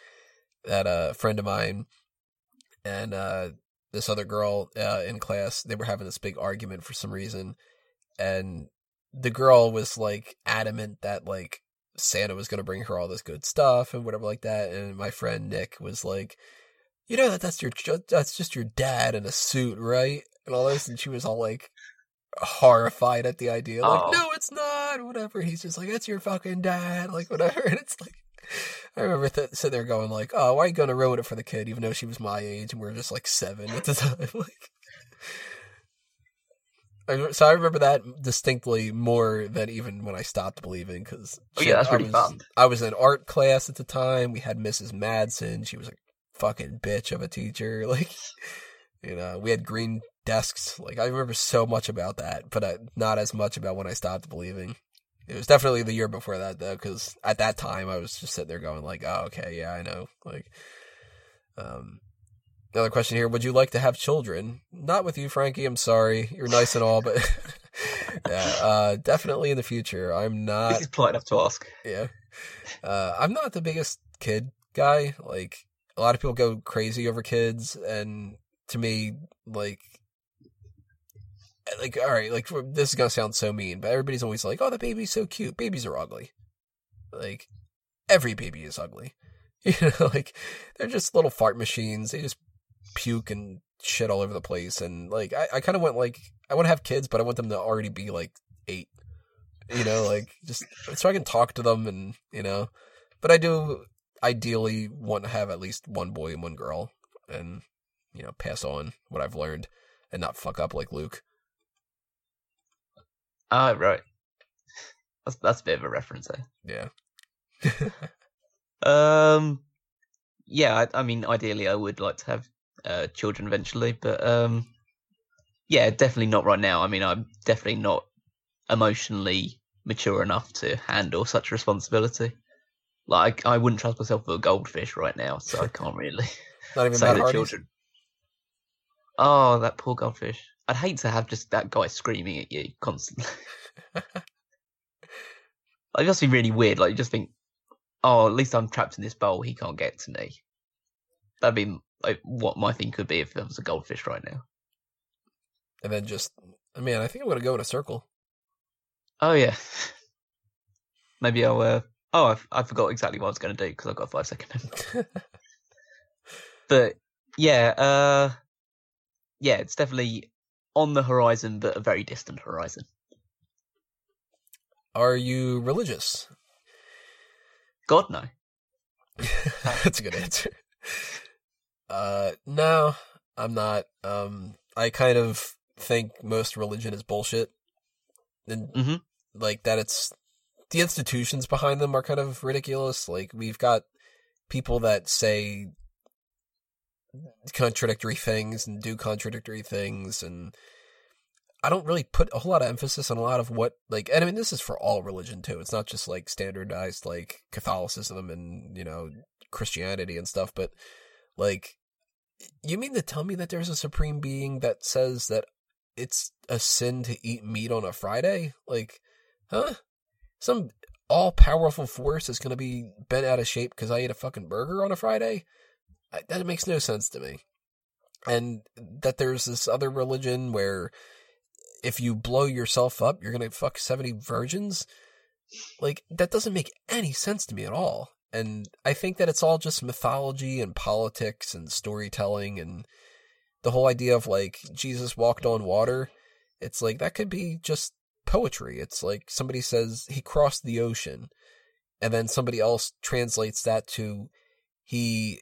that a friend of mine and uh, this other girl uh, in class, they were having this big argument for some reason, and the girl was like adamant that like Santa was going to bring her all this good stuff and whatever like that, and my friend Nick was like, you know that that's your that's just your dad in a suit, right? And all this, and she was all like horrified at the idea, like, Oh. no, it's not, whatever. He's just like, it's your fucking dad, like whatever. And it's like, I remember th- sitting there going like, oh, why are you gonna ruin it for the kid, even though she was my age and we are just like seven at the time, like. I- So I remember that distinctly more than even when I stopped believing because Oh, yeah, that's I really was, fun. I was in art class at the time. We had Mrs. Madsen. She was a fucking bitch of a teacher. Like, You know, we had green desks. Like I remember so much about that, but I, not as much about when I stopped believing. It was definitely the year before that though, because at that time I was just sitting there going like, "Oh, okay, yeah, I know." Like, um, another question here: Would you like to have children? Not with you, Frankie. I'm sorry. You're nice and all, but yeah, uh, definitely in the future. I'm not. This is polite enough to ask. Yeah, uh, I'm not the biggest kid guy. Like a lot of people go crazy over kids, and to me, like like all right, like this is gonna sound so mean, but everybody's always like, "Oh, the baby's so cute." Babies are ugly. Like every baby is ugly. You know, like they're just little fart machines. They just puke and shit all over the place. And like I, I kind of want like I want to have kids, but I want them to already be like eight. You know, like just so I can talk to them and you know. But I do ideally want to have at least one boy and one girl, and you know, pass on what I've learned and not fuck up like Luke. Ah, right. That's that's a bit of a reference Yeah. there. Um, yeah, I, I mean, ideally, I would like to have uh, children eventually, but um, yeah, definitely not right now. I mean, I'm definitely not emotionally mature enough to handle such responsibility. Like, I wouldn't trust myself with a goldfish right now, so I can't really Not even say that the children. Oh, that poor goldfish. I'd hate to have just that guy screaming at you constantly. Like, it must be really weird. Like, you just think, oh, at least I'm trapped in this bowl. He can't get to me. That'd be like what my thing could be if there was a goldfish right now. And then just, man, I think I'm gonna go in a circle. Oh yeah. Maybe I'll. Uh, oh, I forgot exactly what I was going to do because I've got a five second memory. But yeah, uh, yeah, it's definitely on the horizon, but a very distant horizon. Are you religious? God no. That's a good answer. Uh, no, I'm not. Um, I kind of think most religion is bullshit, and Mhm. like that. It's the institutions behind them are kind of ridiculous. Like we've got people that say contradictory things and do contradictory things, and I don't really put a whole lot of emphasis on a lot of what like. And I mean, this is for all religion too. It's not just like standardized like Catholicism and you know Christianity and stuff, but like, you mean to tell me that there's a supreme being that says that it's a sin to eat meat on a Friday? Like, huh? Some all powerful force is going to be bent out of shape because I ate a fucking burger on a Friday? That makes no sense to me. And that there's this other religion where if you blow yourself up, you're going to fuck 70 virgins? Like, that doesn't make any sense to me at all. And I think that it's all just mythology and politics and storytelling and the whole idea of like Jesus walked on water. It's like that could be just poetry. It's like somebody says he crossed the ocean and then somebody else translates that to he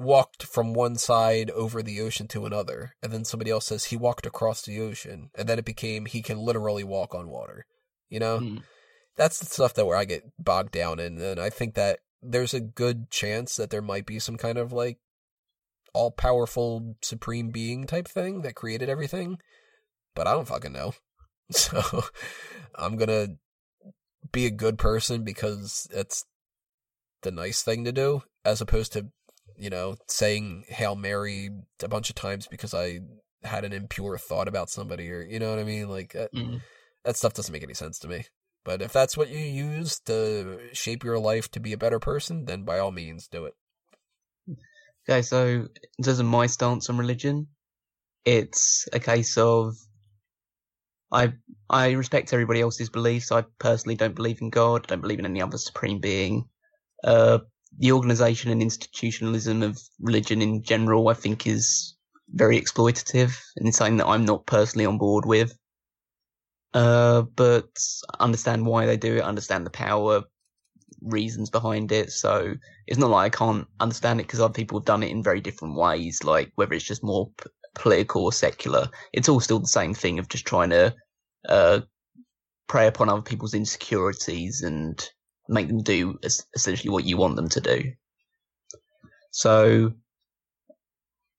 walked from one side over the ocean to another and then somebody else says he walked across the ocean and then it became he can literally walk on water. You know? Mm. that's the stuff that where I get bogged down in, and I think that there's a good chance that there might be some kind of like all powerful supreme being type thing that created everything, but I don't fucking know. So I'm gonna be a good person because it's the nice thing to do, as opposed to you know saying Hail Mary a bunch of times because I had an impure thought about somebody, or you know what I mean, like. Uh, Mm. that stuff doesn't make any sense to me. But if that's what you use to shape your life to be a better person, then by all means do it. Okay, so in terms of my stance on religion, it's a case of I I respect everybody else's beliefs. I personally don't believe in God. I Don't believe in any other supreme being. Uh, the organization and institutionalism of religion in general, I think, is very exploitative and something that I'm not personally on board with. Uh, but understand why they do it. Understand the power reasons behind it. So it's not like I can't understand it because other people have done it in very different ways, like whether it's just more p- political or secular. It's all still the same thing of just trying to uh, prey upon other people's insecurities and make them do essentially what you want them to do. So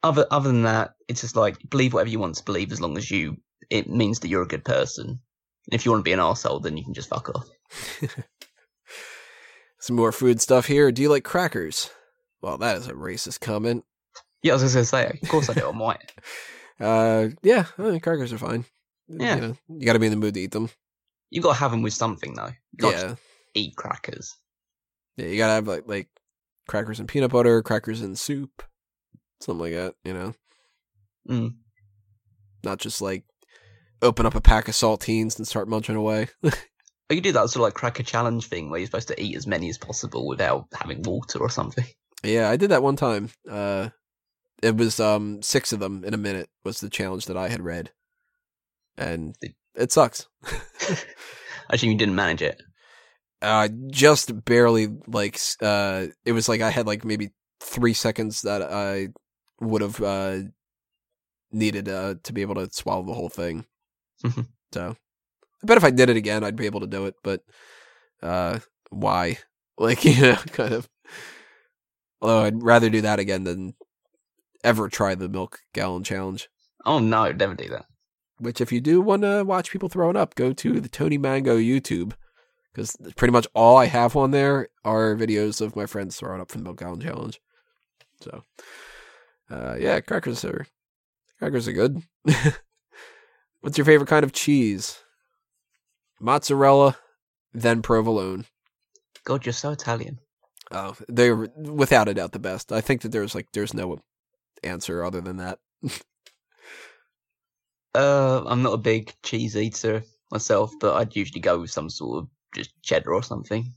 other other than that, it's just like believe whatever you want to believe as long as you it means that you're a good person. If you want to be an asshole, then you can just fuck off. Some more food stuff here. Do you like crackers? Well, that is a racist comment. Yeah, I was just gonna say, of course I do. I'm white. Uh, yeah, I think crackers are fine. Yeah. you, know, you got to be in the mood to eat them. You got to have them with something though. Yeah, just eat crackers. yeah, you got to have like like crackers and peanut butter, crackers and soup, something like that. You know, Mm. not just like open up a pack of saltines and start munching away. Or you do that sort of like cracker challenge thing where you're supposed to eat as many as possible without having water or something. Yeah, I did that one time. Uh, it was um six of them in a minute was the challenge that I had read, and it, sucks. I assume you didn't manage it. Uh, just barely like uh, it was like I had like maybe three seconds that I would have uh needed uh to be able to swallow the whole thing. Mhm. so, I bet if I did it again, I'd be able to do it. But uh, why? Like you know, kind of. Although I'd rather do that again than ever try the milk gallon challenge. Oh no, never do that. Which, if you do want to watch people throwing up, go to the Tony Mango YouTube because pretty much all I have on there are videos of my friends throwing up from the milk gallon challenge. So, uh, yeah, crackers are crackers are good. What's your favorite kind of cheese? Mozzarella, then provolone. God, you're so Italian. Oh, they're without a doubt the best. I think that there's like there's no answer other than that. Uh, I'm not a big cheese eater myself, but I'd usually go with some sort of just cheddar or something.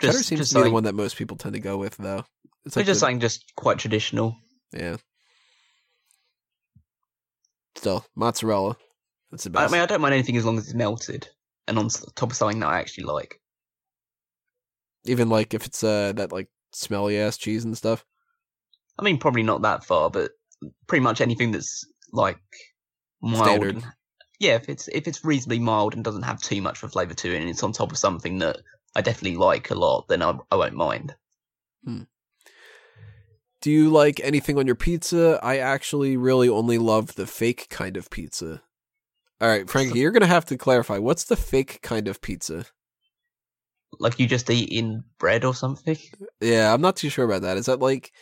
Cheddar seems just to be the one that most people tend to go with, though. It's like just the- something just quite traditional. yeah. Still, mozzarella. That's the I mean, I don't mind anything as long as it's melted and on top of something that I actually like. Even like if it's uh that like smelly ass cheese and stuff. I mean, probably not that far, but pretty much anything that's like mild. Standard. Yeah, if it's if it's reasonably mild and doesn't have too much of a flavour to it, and it's on top of something that I definitely like a lot, then I, I won't mind. Do you like anything on your pizza? I actually really only love the fake kind of pizza. All right, Frankie, you're gonna have to clarify. What's the fake kind of pizza? Like you just eat in bread or something. Yeah, I'm not too sure about that. Is that like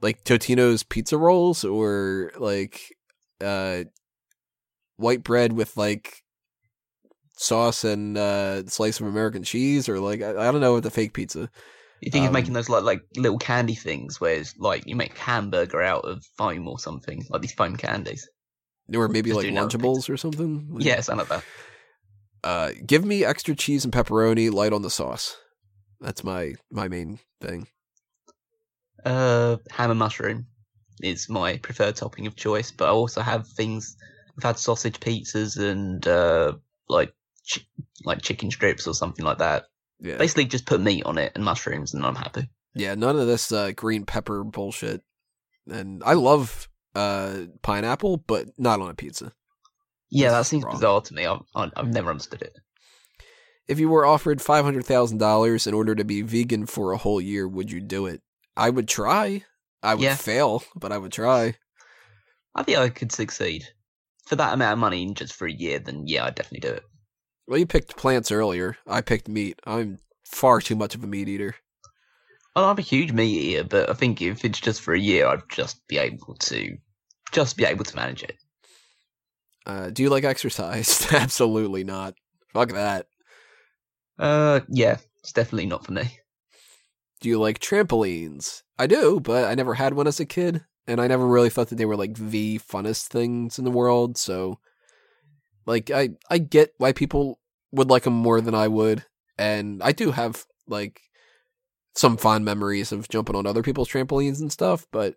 like Totino's pizza rolls or like uh white bread with like sauce and uh slice of American cheese or like I, I don't know what the fake pizza. You think Um, of making those like like little candy things, where it's like you make hamburger out of foam or something, like these foam candies. Or maybe Just like Lunchables or something. Like, Yeah, something like that. Uh give me extra cheese and pepperoni light on the sauce. That's my my main thing. Uh, ham and mushroom is my preferred topping of choice, but I also have things. I've had sausage pizzas and uh, like chi- like chicken strips or something like that. Yeah. Basically, just put meat on it and mushrooms, and I'm happy. Yeah, none of this uh, green pepper bullshit. And I love uh, pineapple, but not on a pizza. Yeah, that seems wrong. bizarre to me. I've, I've never understood it. If you were offered five hundred thousand dollars in order to be vegan for a whole year, would you do it? I would try. I would Yeah. fail, but I would try. I think I could succeed for that amount of money just for a year. Then yeah, I'd definitely do it. Well, you picked plants earlier. I picked meat. I'm far too much of a meat eater. Well, I'm a huge meat eater, but I think if it's just for a year, I'd just be able to just be able to manage it. Uh, do you like exercise? Absolutely not. Fuck that. Uh, yeah, it's definitely not for me. Do you like trampolines? I do, but I never had one as a kid, and I never really thought that they were like the funnest things in the world. So, like, I I get why people would like them more than I would, and I do have like some fond memories of jumping on other people's trampolines and stuff, but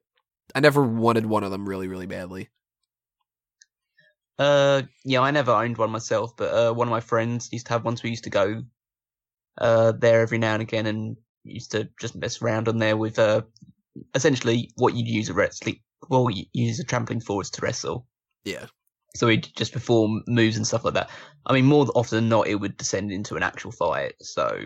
I never wanted one of them really, really badly. Uh, yeah, I never owned one myself, but uh, one of my friends used to have ones. we used to go uh there every now and again, and used to just mess around on there with uh essentially what you'd use a wrestling, well, you use a trampoline for is to wrestle. Yeah. So we'd just perform moves and stuff like that. I mean, more often than not, it would descend into an actual fight. So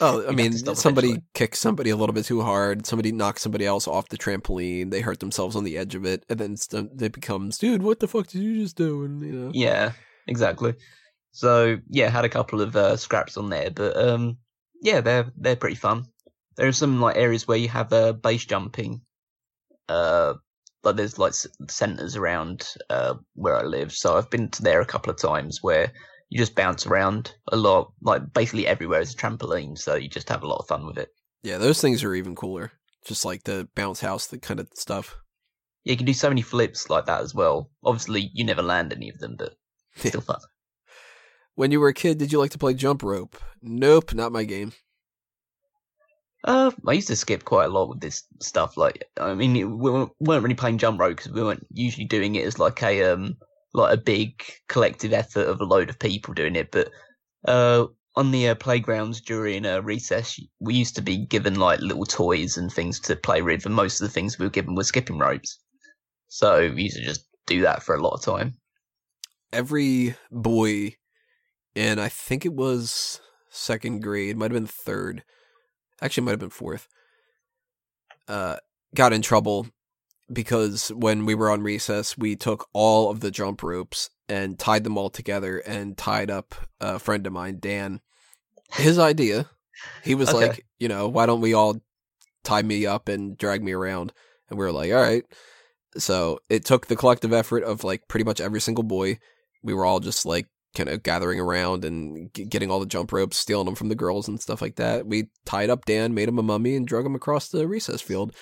Oh, I mean, somebody eventually. kicks somebody a little bit too hard. Somebody knocks somebody else off the trampoline. They hurt themselves on the edge of it, and then it's, it becomes, dude, what the fuck did you just do? And you know, Yeah, exactly. So yeah, had a couple of uh, scraps on there, but um, yeah, they're they're pretty fun. There are some like areas where you have uh, base jumping, uh, like there's like centers around uh where I live. So I've been to there a couple of times where you just bounce around a lot, like basically everywhere is a trampoline. So you just have a lot of fun with it. yeah, those things are even cooler. Just like the bounce house, the kind of stuff. Yeah, you can do so many flips like that as well. Obviously, you never land any of them, but still fun. When you were a kid, did you like to play jump rope? Nope, not my game. Uh, I used to skip quite a lot with this stuff. Like, I mean, we weren't really playing jump rope because we weren't usually doing it as like a um like a big collective effort of a load of people doing it. But uh, on the uh, playgrounds during uh, recess, we used to be given like little toys and things to play with, and most of the things we were given were skipping ropes. So we used to just do that for a lot of time. Every boy, and I think it was second grade, might have been third, actually might have been fourth, uh, got in trouble because when we were on recess, we took all of the jump ropes and tied them all together and tied up a friend of mine, Dan. His idea. He was Okay. like, you know, why don't we all tie me up and drag me around? And we were like, all right. So it took the collective effort of like pretty much every single boy. We were all just like kind of gathering around and g- getting all the jump ropes, stealing them from the girls and stuff like that. We tied up Dan, made him a mummy, and drug him across the recess field.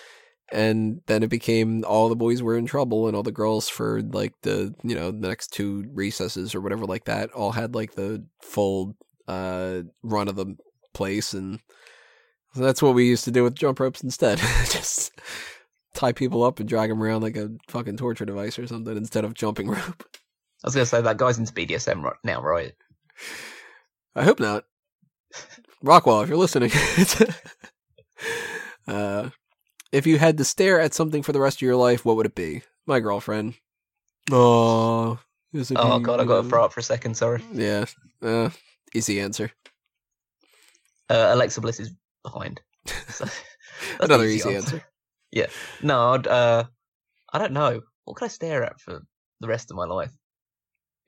And then it became all the boys were in trouble, and all the girls for like the you know the next two recesses or whatever like that all had like the full uh run of the place, and so that's what we used to do with jump ropes instead. Just tie people up and drag them around like a fucking torture device or something instead of jumping rope. I was gonna say that guy's into BDSM right now, right? I hope not. Rockwell, if you're listening. uh, if you had to stare at something for the rest of your life, what would it be? My girlfriend. Oh, Oh god, I got to throw up for a second. Sorry. Yeah, uh, easy answer. Uh, Alexa Bliss is behind. So, that's the Another easy answer. Yeah. No, I'd, uh, I don't know. What could I stare at for the rest of my life?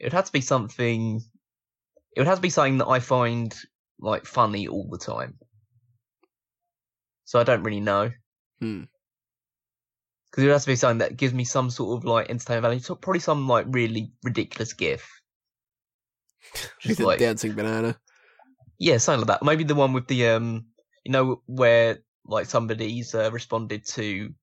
It would have to be something. It would have to be something that I find like funny all the time. So I don't really know. Hmm. Because it would have to be something that gives me some sort of like entertainment value. So probably some like really ridiculous gif. Just The like dancing banana. yeah, something like that. Maybe the one with the um, you know, where like somebody's uh, responded to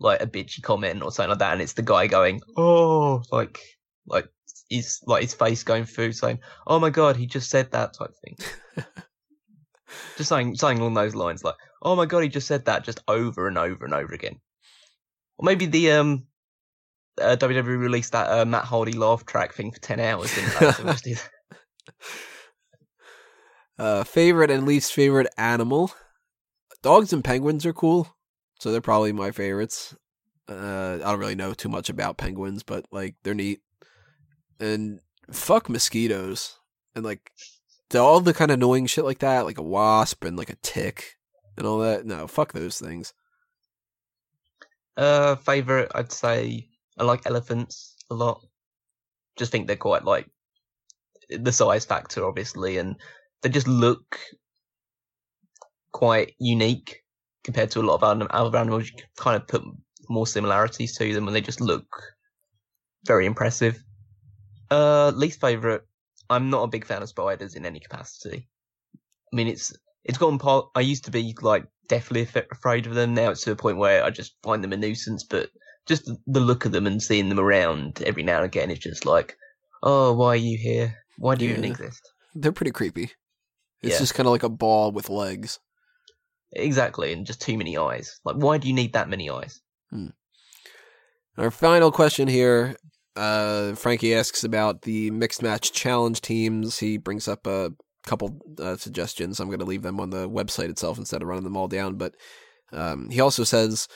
like a bitchy comment or something like that, and it's the guy going, "Oh," like like his like his face going through saying, "Oh my god, he just said that" type thing. just saying something along those lines, like, "Oh my god, he just said that," just over and over and over again. Or maybe the um. Uh, WWE released that uh, Matt Hardy laugh track thing for ten hours? So we'll just do that. Uh, favorite and least favorite animal. Dogs and penguins are cool, so they're probably my favorites. Uh, I don't really know too much about penguins, but like they're neat. And fuck mosquitoes and like all the kind of annoying shit like that, like a wasp and like a tick and all that. No, fuck those things. Uh, favorite, I'd say I like elephants a lot. Just think they're quite like the size factor, obviously, and they just look quite unique compared to a lot of other animals. You kind of put more similarities to them, and they just look very impressive. Uh, least favorite, I'm not a big fan of spiders in any capacity. I mean, it's it's gotten part. I used to be like deathly af- afraid of them. Now it's to a point where I just find them a nuisance. But just the- look of them and seeing them around every now and again is just like, oh, why are you here? Why do you even exist? They're pretty creepy. It's Yeah. just kind of like a ball with legs. Exactly, and just too many eyes. Like, why do you need that many eyes? Our final question here. Uh, Frankie asks about the mixed match challenge teams. He brings up a couple uh, suggestions. I'm going to leave them on the website itself instead of running them all down. But um, he also says,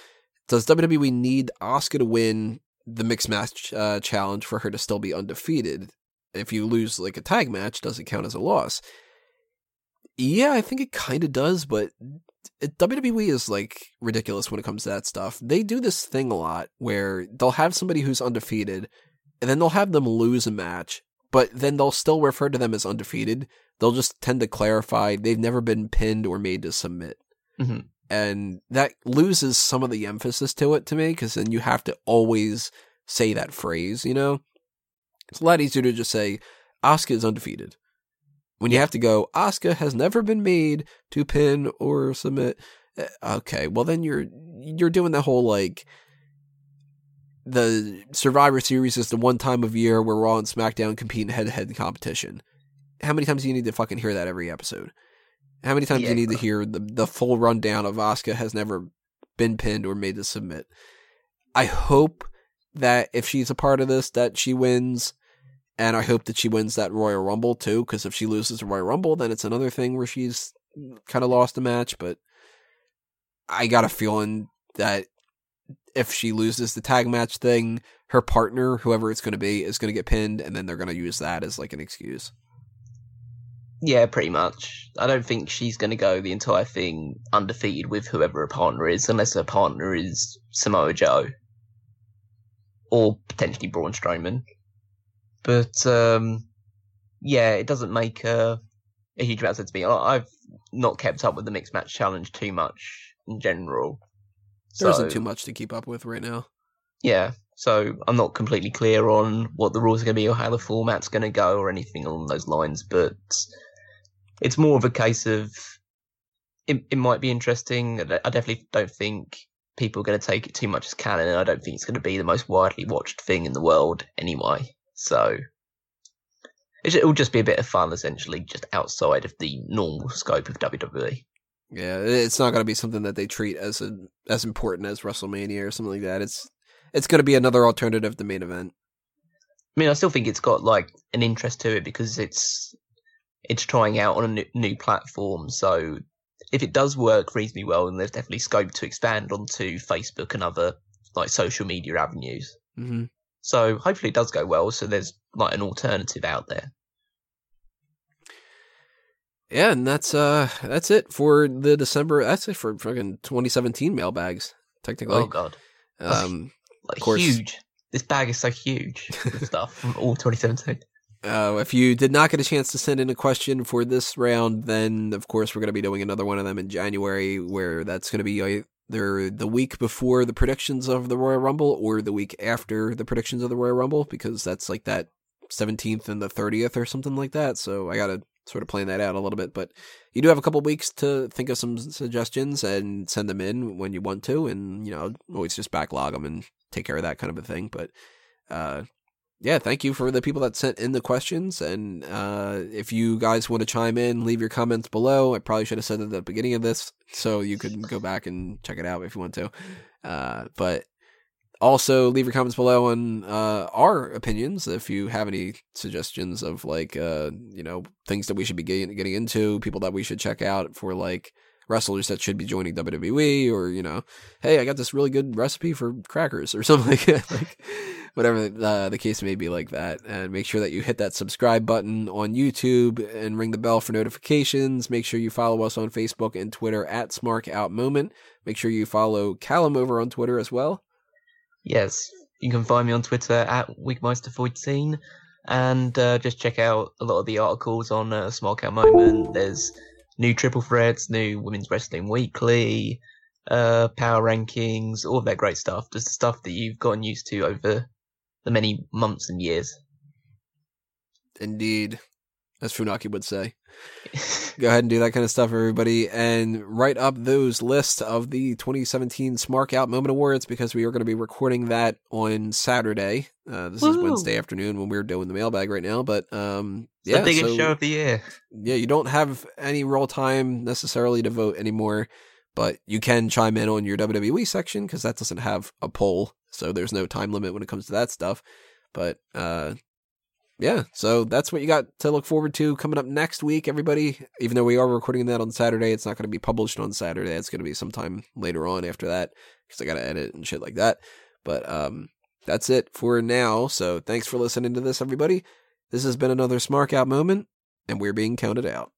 "Does WWE need Asuka to win the mixed match uh, challenge for her to still be undefeated? If you lose like a tag match, does it count as a loss?" Yeah, I think it kind of does, but WWE is like ridiculous when it comes to that stuff. They do this thing a lot where they'll have somebody who's undefeated, and then they'll have them lose a match, but then they'll still refer to them as undefeated. They'll just tend to clarify they've never been pinned or made to submit. Mhm. And that loses some of the emphasis to it to me because then you have to always say that phrase, you know? It's a lot easier to just say, Asuka is undefeated. When you have to go, Asuka has never been made to pin or submit. eh, Okay, well then you're you're doing the whole like the Survivor Series is the one time of year where Raw and SmackDown compete in head to head competition. How many times do you need to fucking hear that every episode? How many times do you need to hear the the full rundown of Asuka has never been pinned or made to submit? I hope that if she's a part of this, that she wins, and I hope that she wins that Royal Rumble too. Because if she loses the Royal Rumble, then it's another thing where she's kind of lost a match. But I got a feeling that if she loses the tag match thing, her partner, whoever it's going to be, is going to get pinned, and then they're going to use that as like an excuse. Yeah, pretty much. I don't think she's going to go the entire thing undefeated with whoever her partner is, unless her partner is Samoa Joe or potentially Braun Strowman. But um, yeah, it doesn't make a, a huge amount of sense to me. I've not kept up with the mixed match challenge too much in general. There So, not too much to keep up with right now. Yeah, so I'm not completely clear on what the rules are going to be or how the format's going to go or anything along those lines, but it's more of a case of it, it might be interesting. I I definitely don't think people are going to take it too much as canon, and I don't think it's going to be the most widely watched thing in the world anyway. So it will just be a bit of fun, essentially, just outside of the normal scope of. WWE. Yeah, it's not going to be something that they treat as a, as important as WrestleMania or something like that. It's it's going to be another alternative to main event. I mean, I still think it's got like an interest to it because it's it's trying out on a new, new platform. So if it does work reasonably well, then there's definitely scope to expand onto Facebook and other like social media avenues. hmm So hopefully it does go well. So there's like an alternative out there. Yeah, and that's uh that's it for the December. That's it for fucking 2017 mailbags. Technically, Oh god, um, like course. huge. This bag is so huge with stuff from all 2017. Uh, if you did not get a chance to send in a question for this round, then of course we're going to be doing another one of them in January, where that's going to be either the week before the predictions of the Royal Rumble or the week after the predictions of the Royal Rumble, because that's like that 17th and the 30th or something like that. So I got to sort of plan that out a little bit. But you do have a couple weeks to think of some suggestions and send them in when you want to, and you know always just backlog them and take care of that kind of a thing. But uh, yeah, thank you for the people that sent in the questions. And uh, if you guys want to chime in, leave your comments below. I probably should have said at the beginning of this, so you could go back and check it out if you want to. Uh, but also leave your comments below on uh, our opinions if you have any suggestions of like uh, you know things that we should be getting, getting into, people that we should check out for like wrestlers that should be joining WWE, or you know, hey, I got this really good recipe for crackers or something like that. like whatever uh, the case may be like that. And make sure that you hit that subscribe button on YouTube and ring the bell for notifications. Make sure you follow us on Facebook and Twitter at Smark Out Moment. Make sure you follow Callum over on Twitter as well. Yes, you can find me on Twitter at Wigmeister14 and uh, just check out a lot of the articles on uh, Smark Out Moment. There's new triple threats, new Women's Wrestling Weekly, uh, power rankings, all of that great stuff. Just the stuff that you've gotten used to over the many months and years. Indeed, as Funaki would say. Go ahead and do that kind of stuff, everybody, and write up those lists of the 2017 Smark Out Moment Awards because we are going to be recording that on Saturday. Uh, this is Wednesday afternoon when we're doing the mailbag right now, but um, yeah, the biggest so- show of the year. yeah, you don't have any real time necessarily to vote anymore, but you can chime in on your WWE section because that doesn't have a poll, so there's no time limit when it comes to that stuff. But uh, yeah, so that's what you got to look forward to coming up next week, everybody. Even though we are recording that on Saturday, it's not going to be published on Saturday. It's going to be sometime later on after that because I got to edit and shit like that. But um, that's it for now. So thanks for listening to this, everybody. This has been another Smark Out moment, and we're being counted out.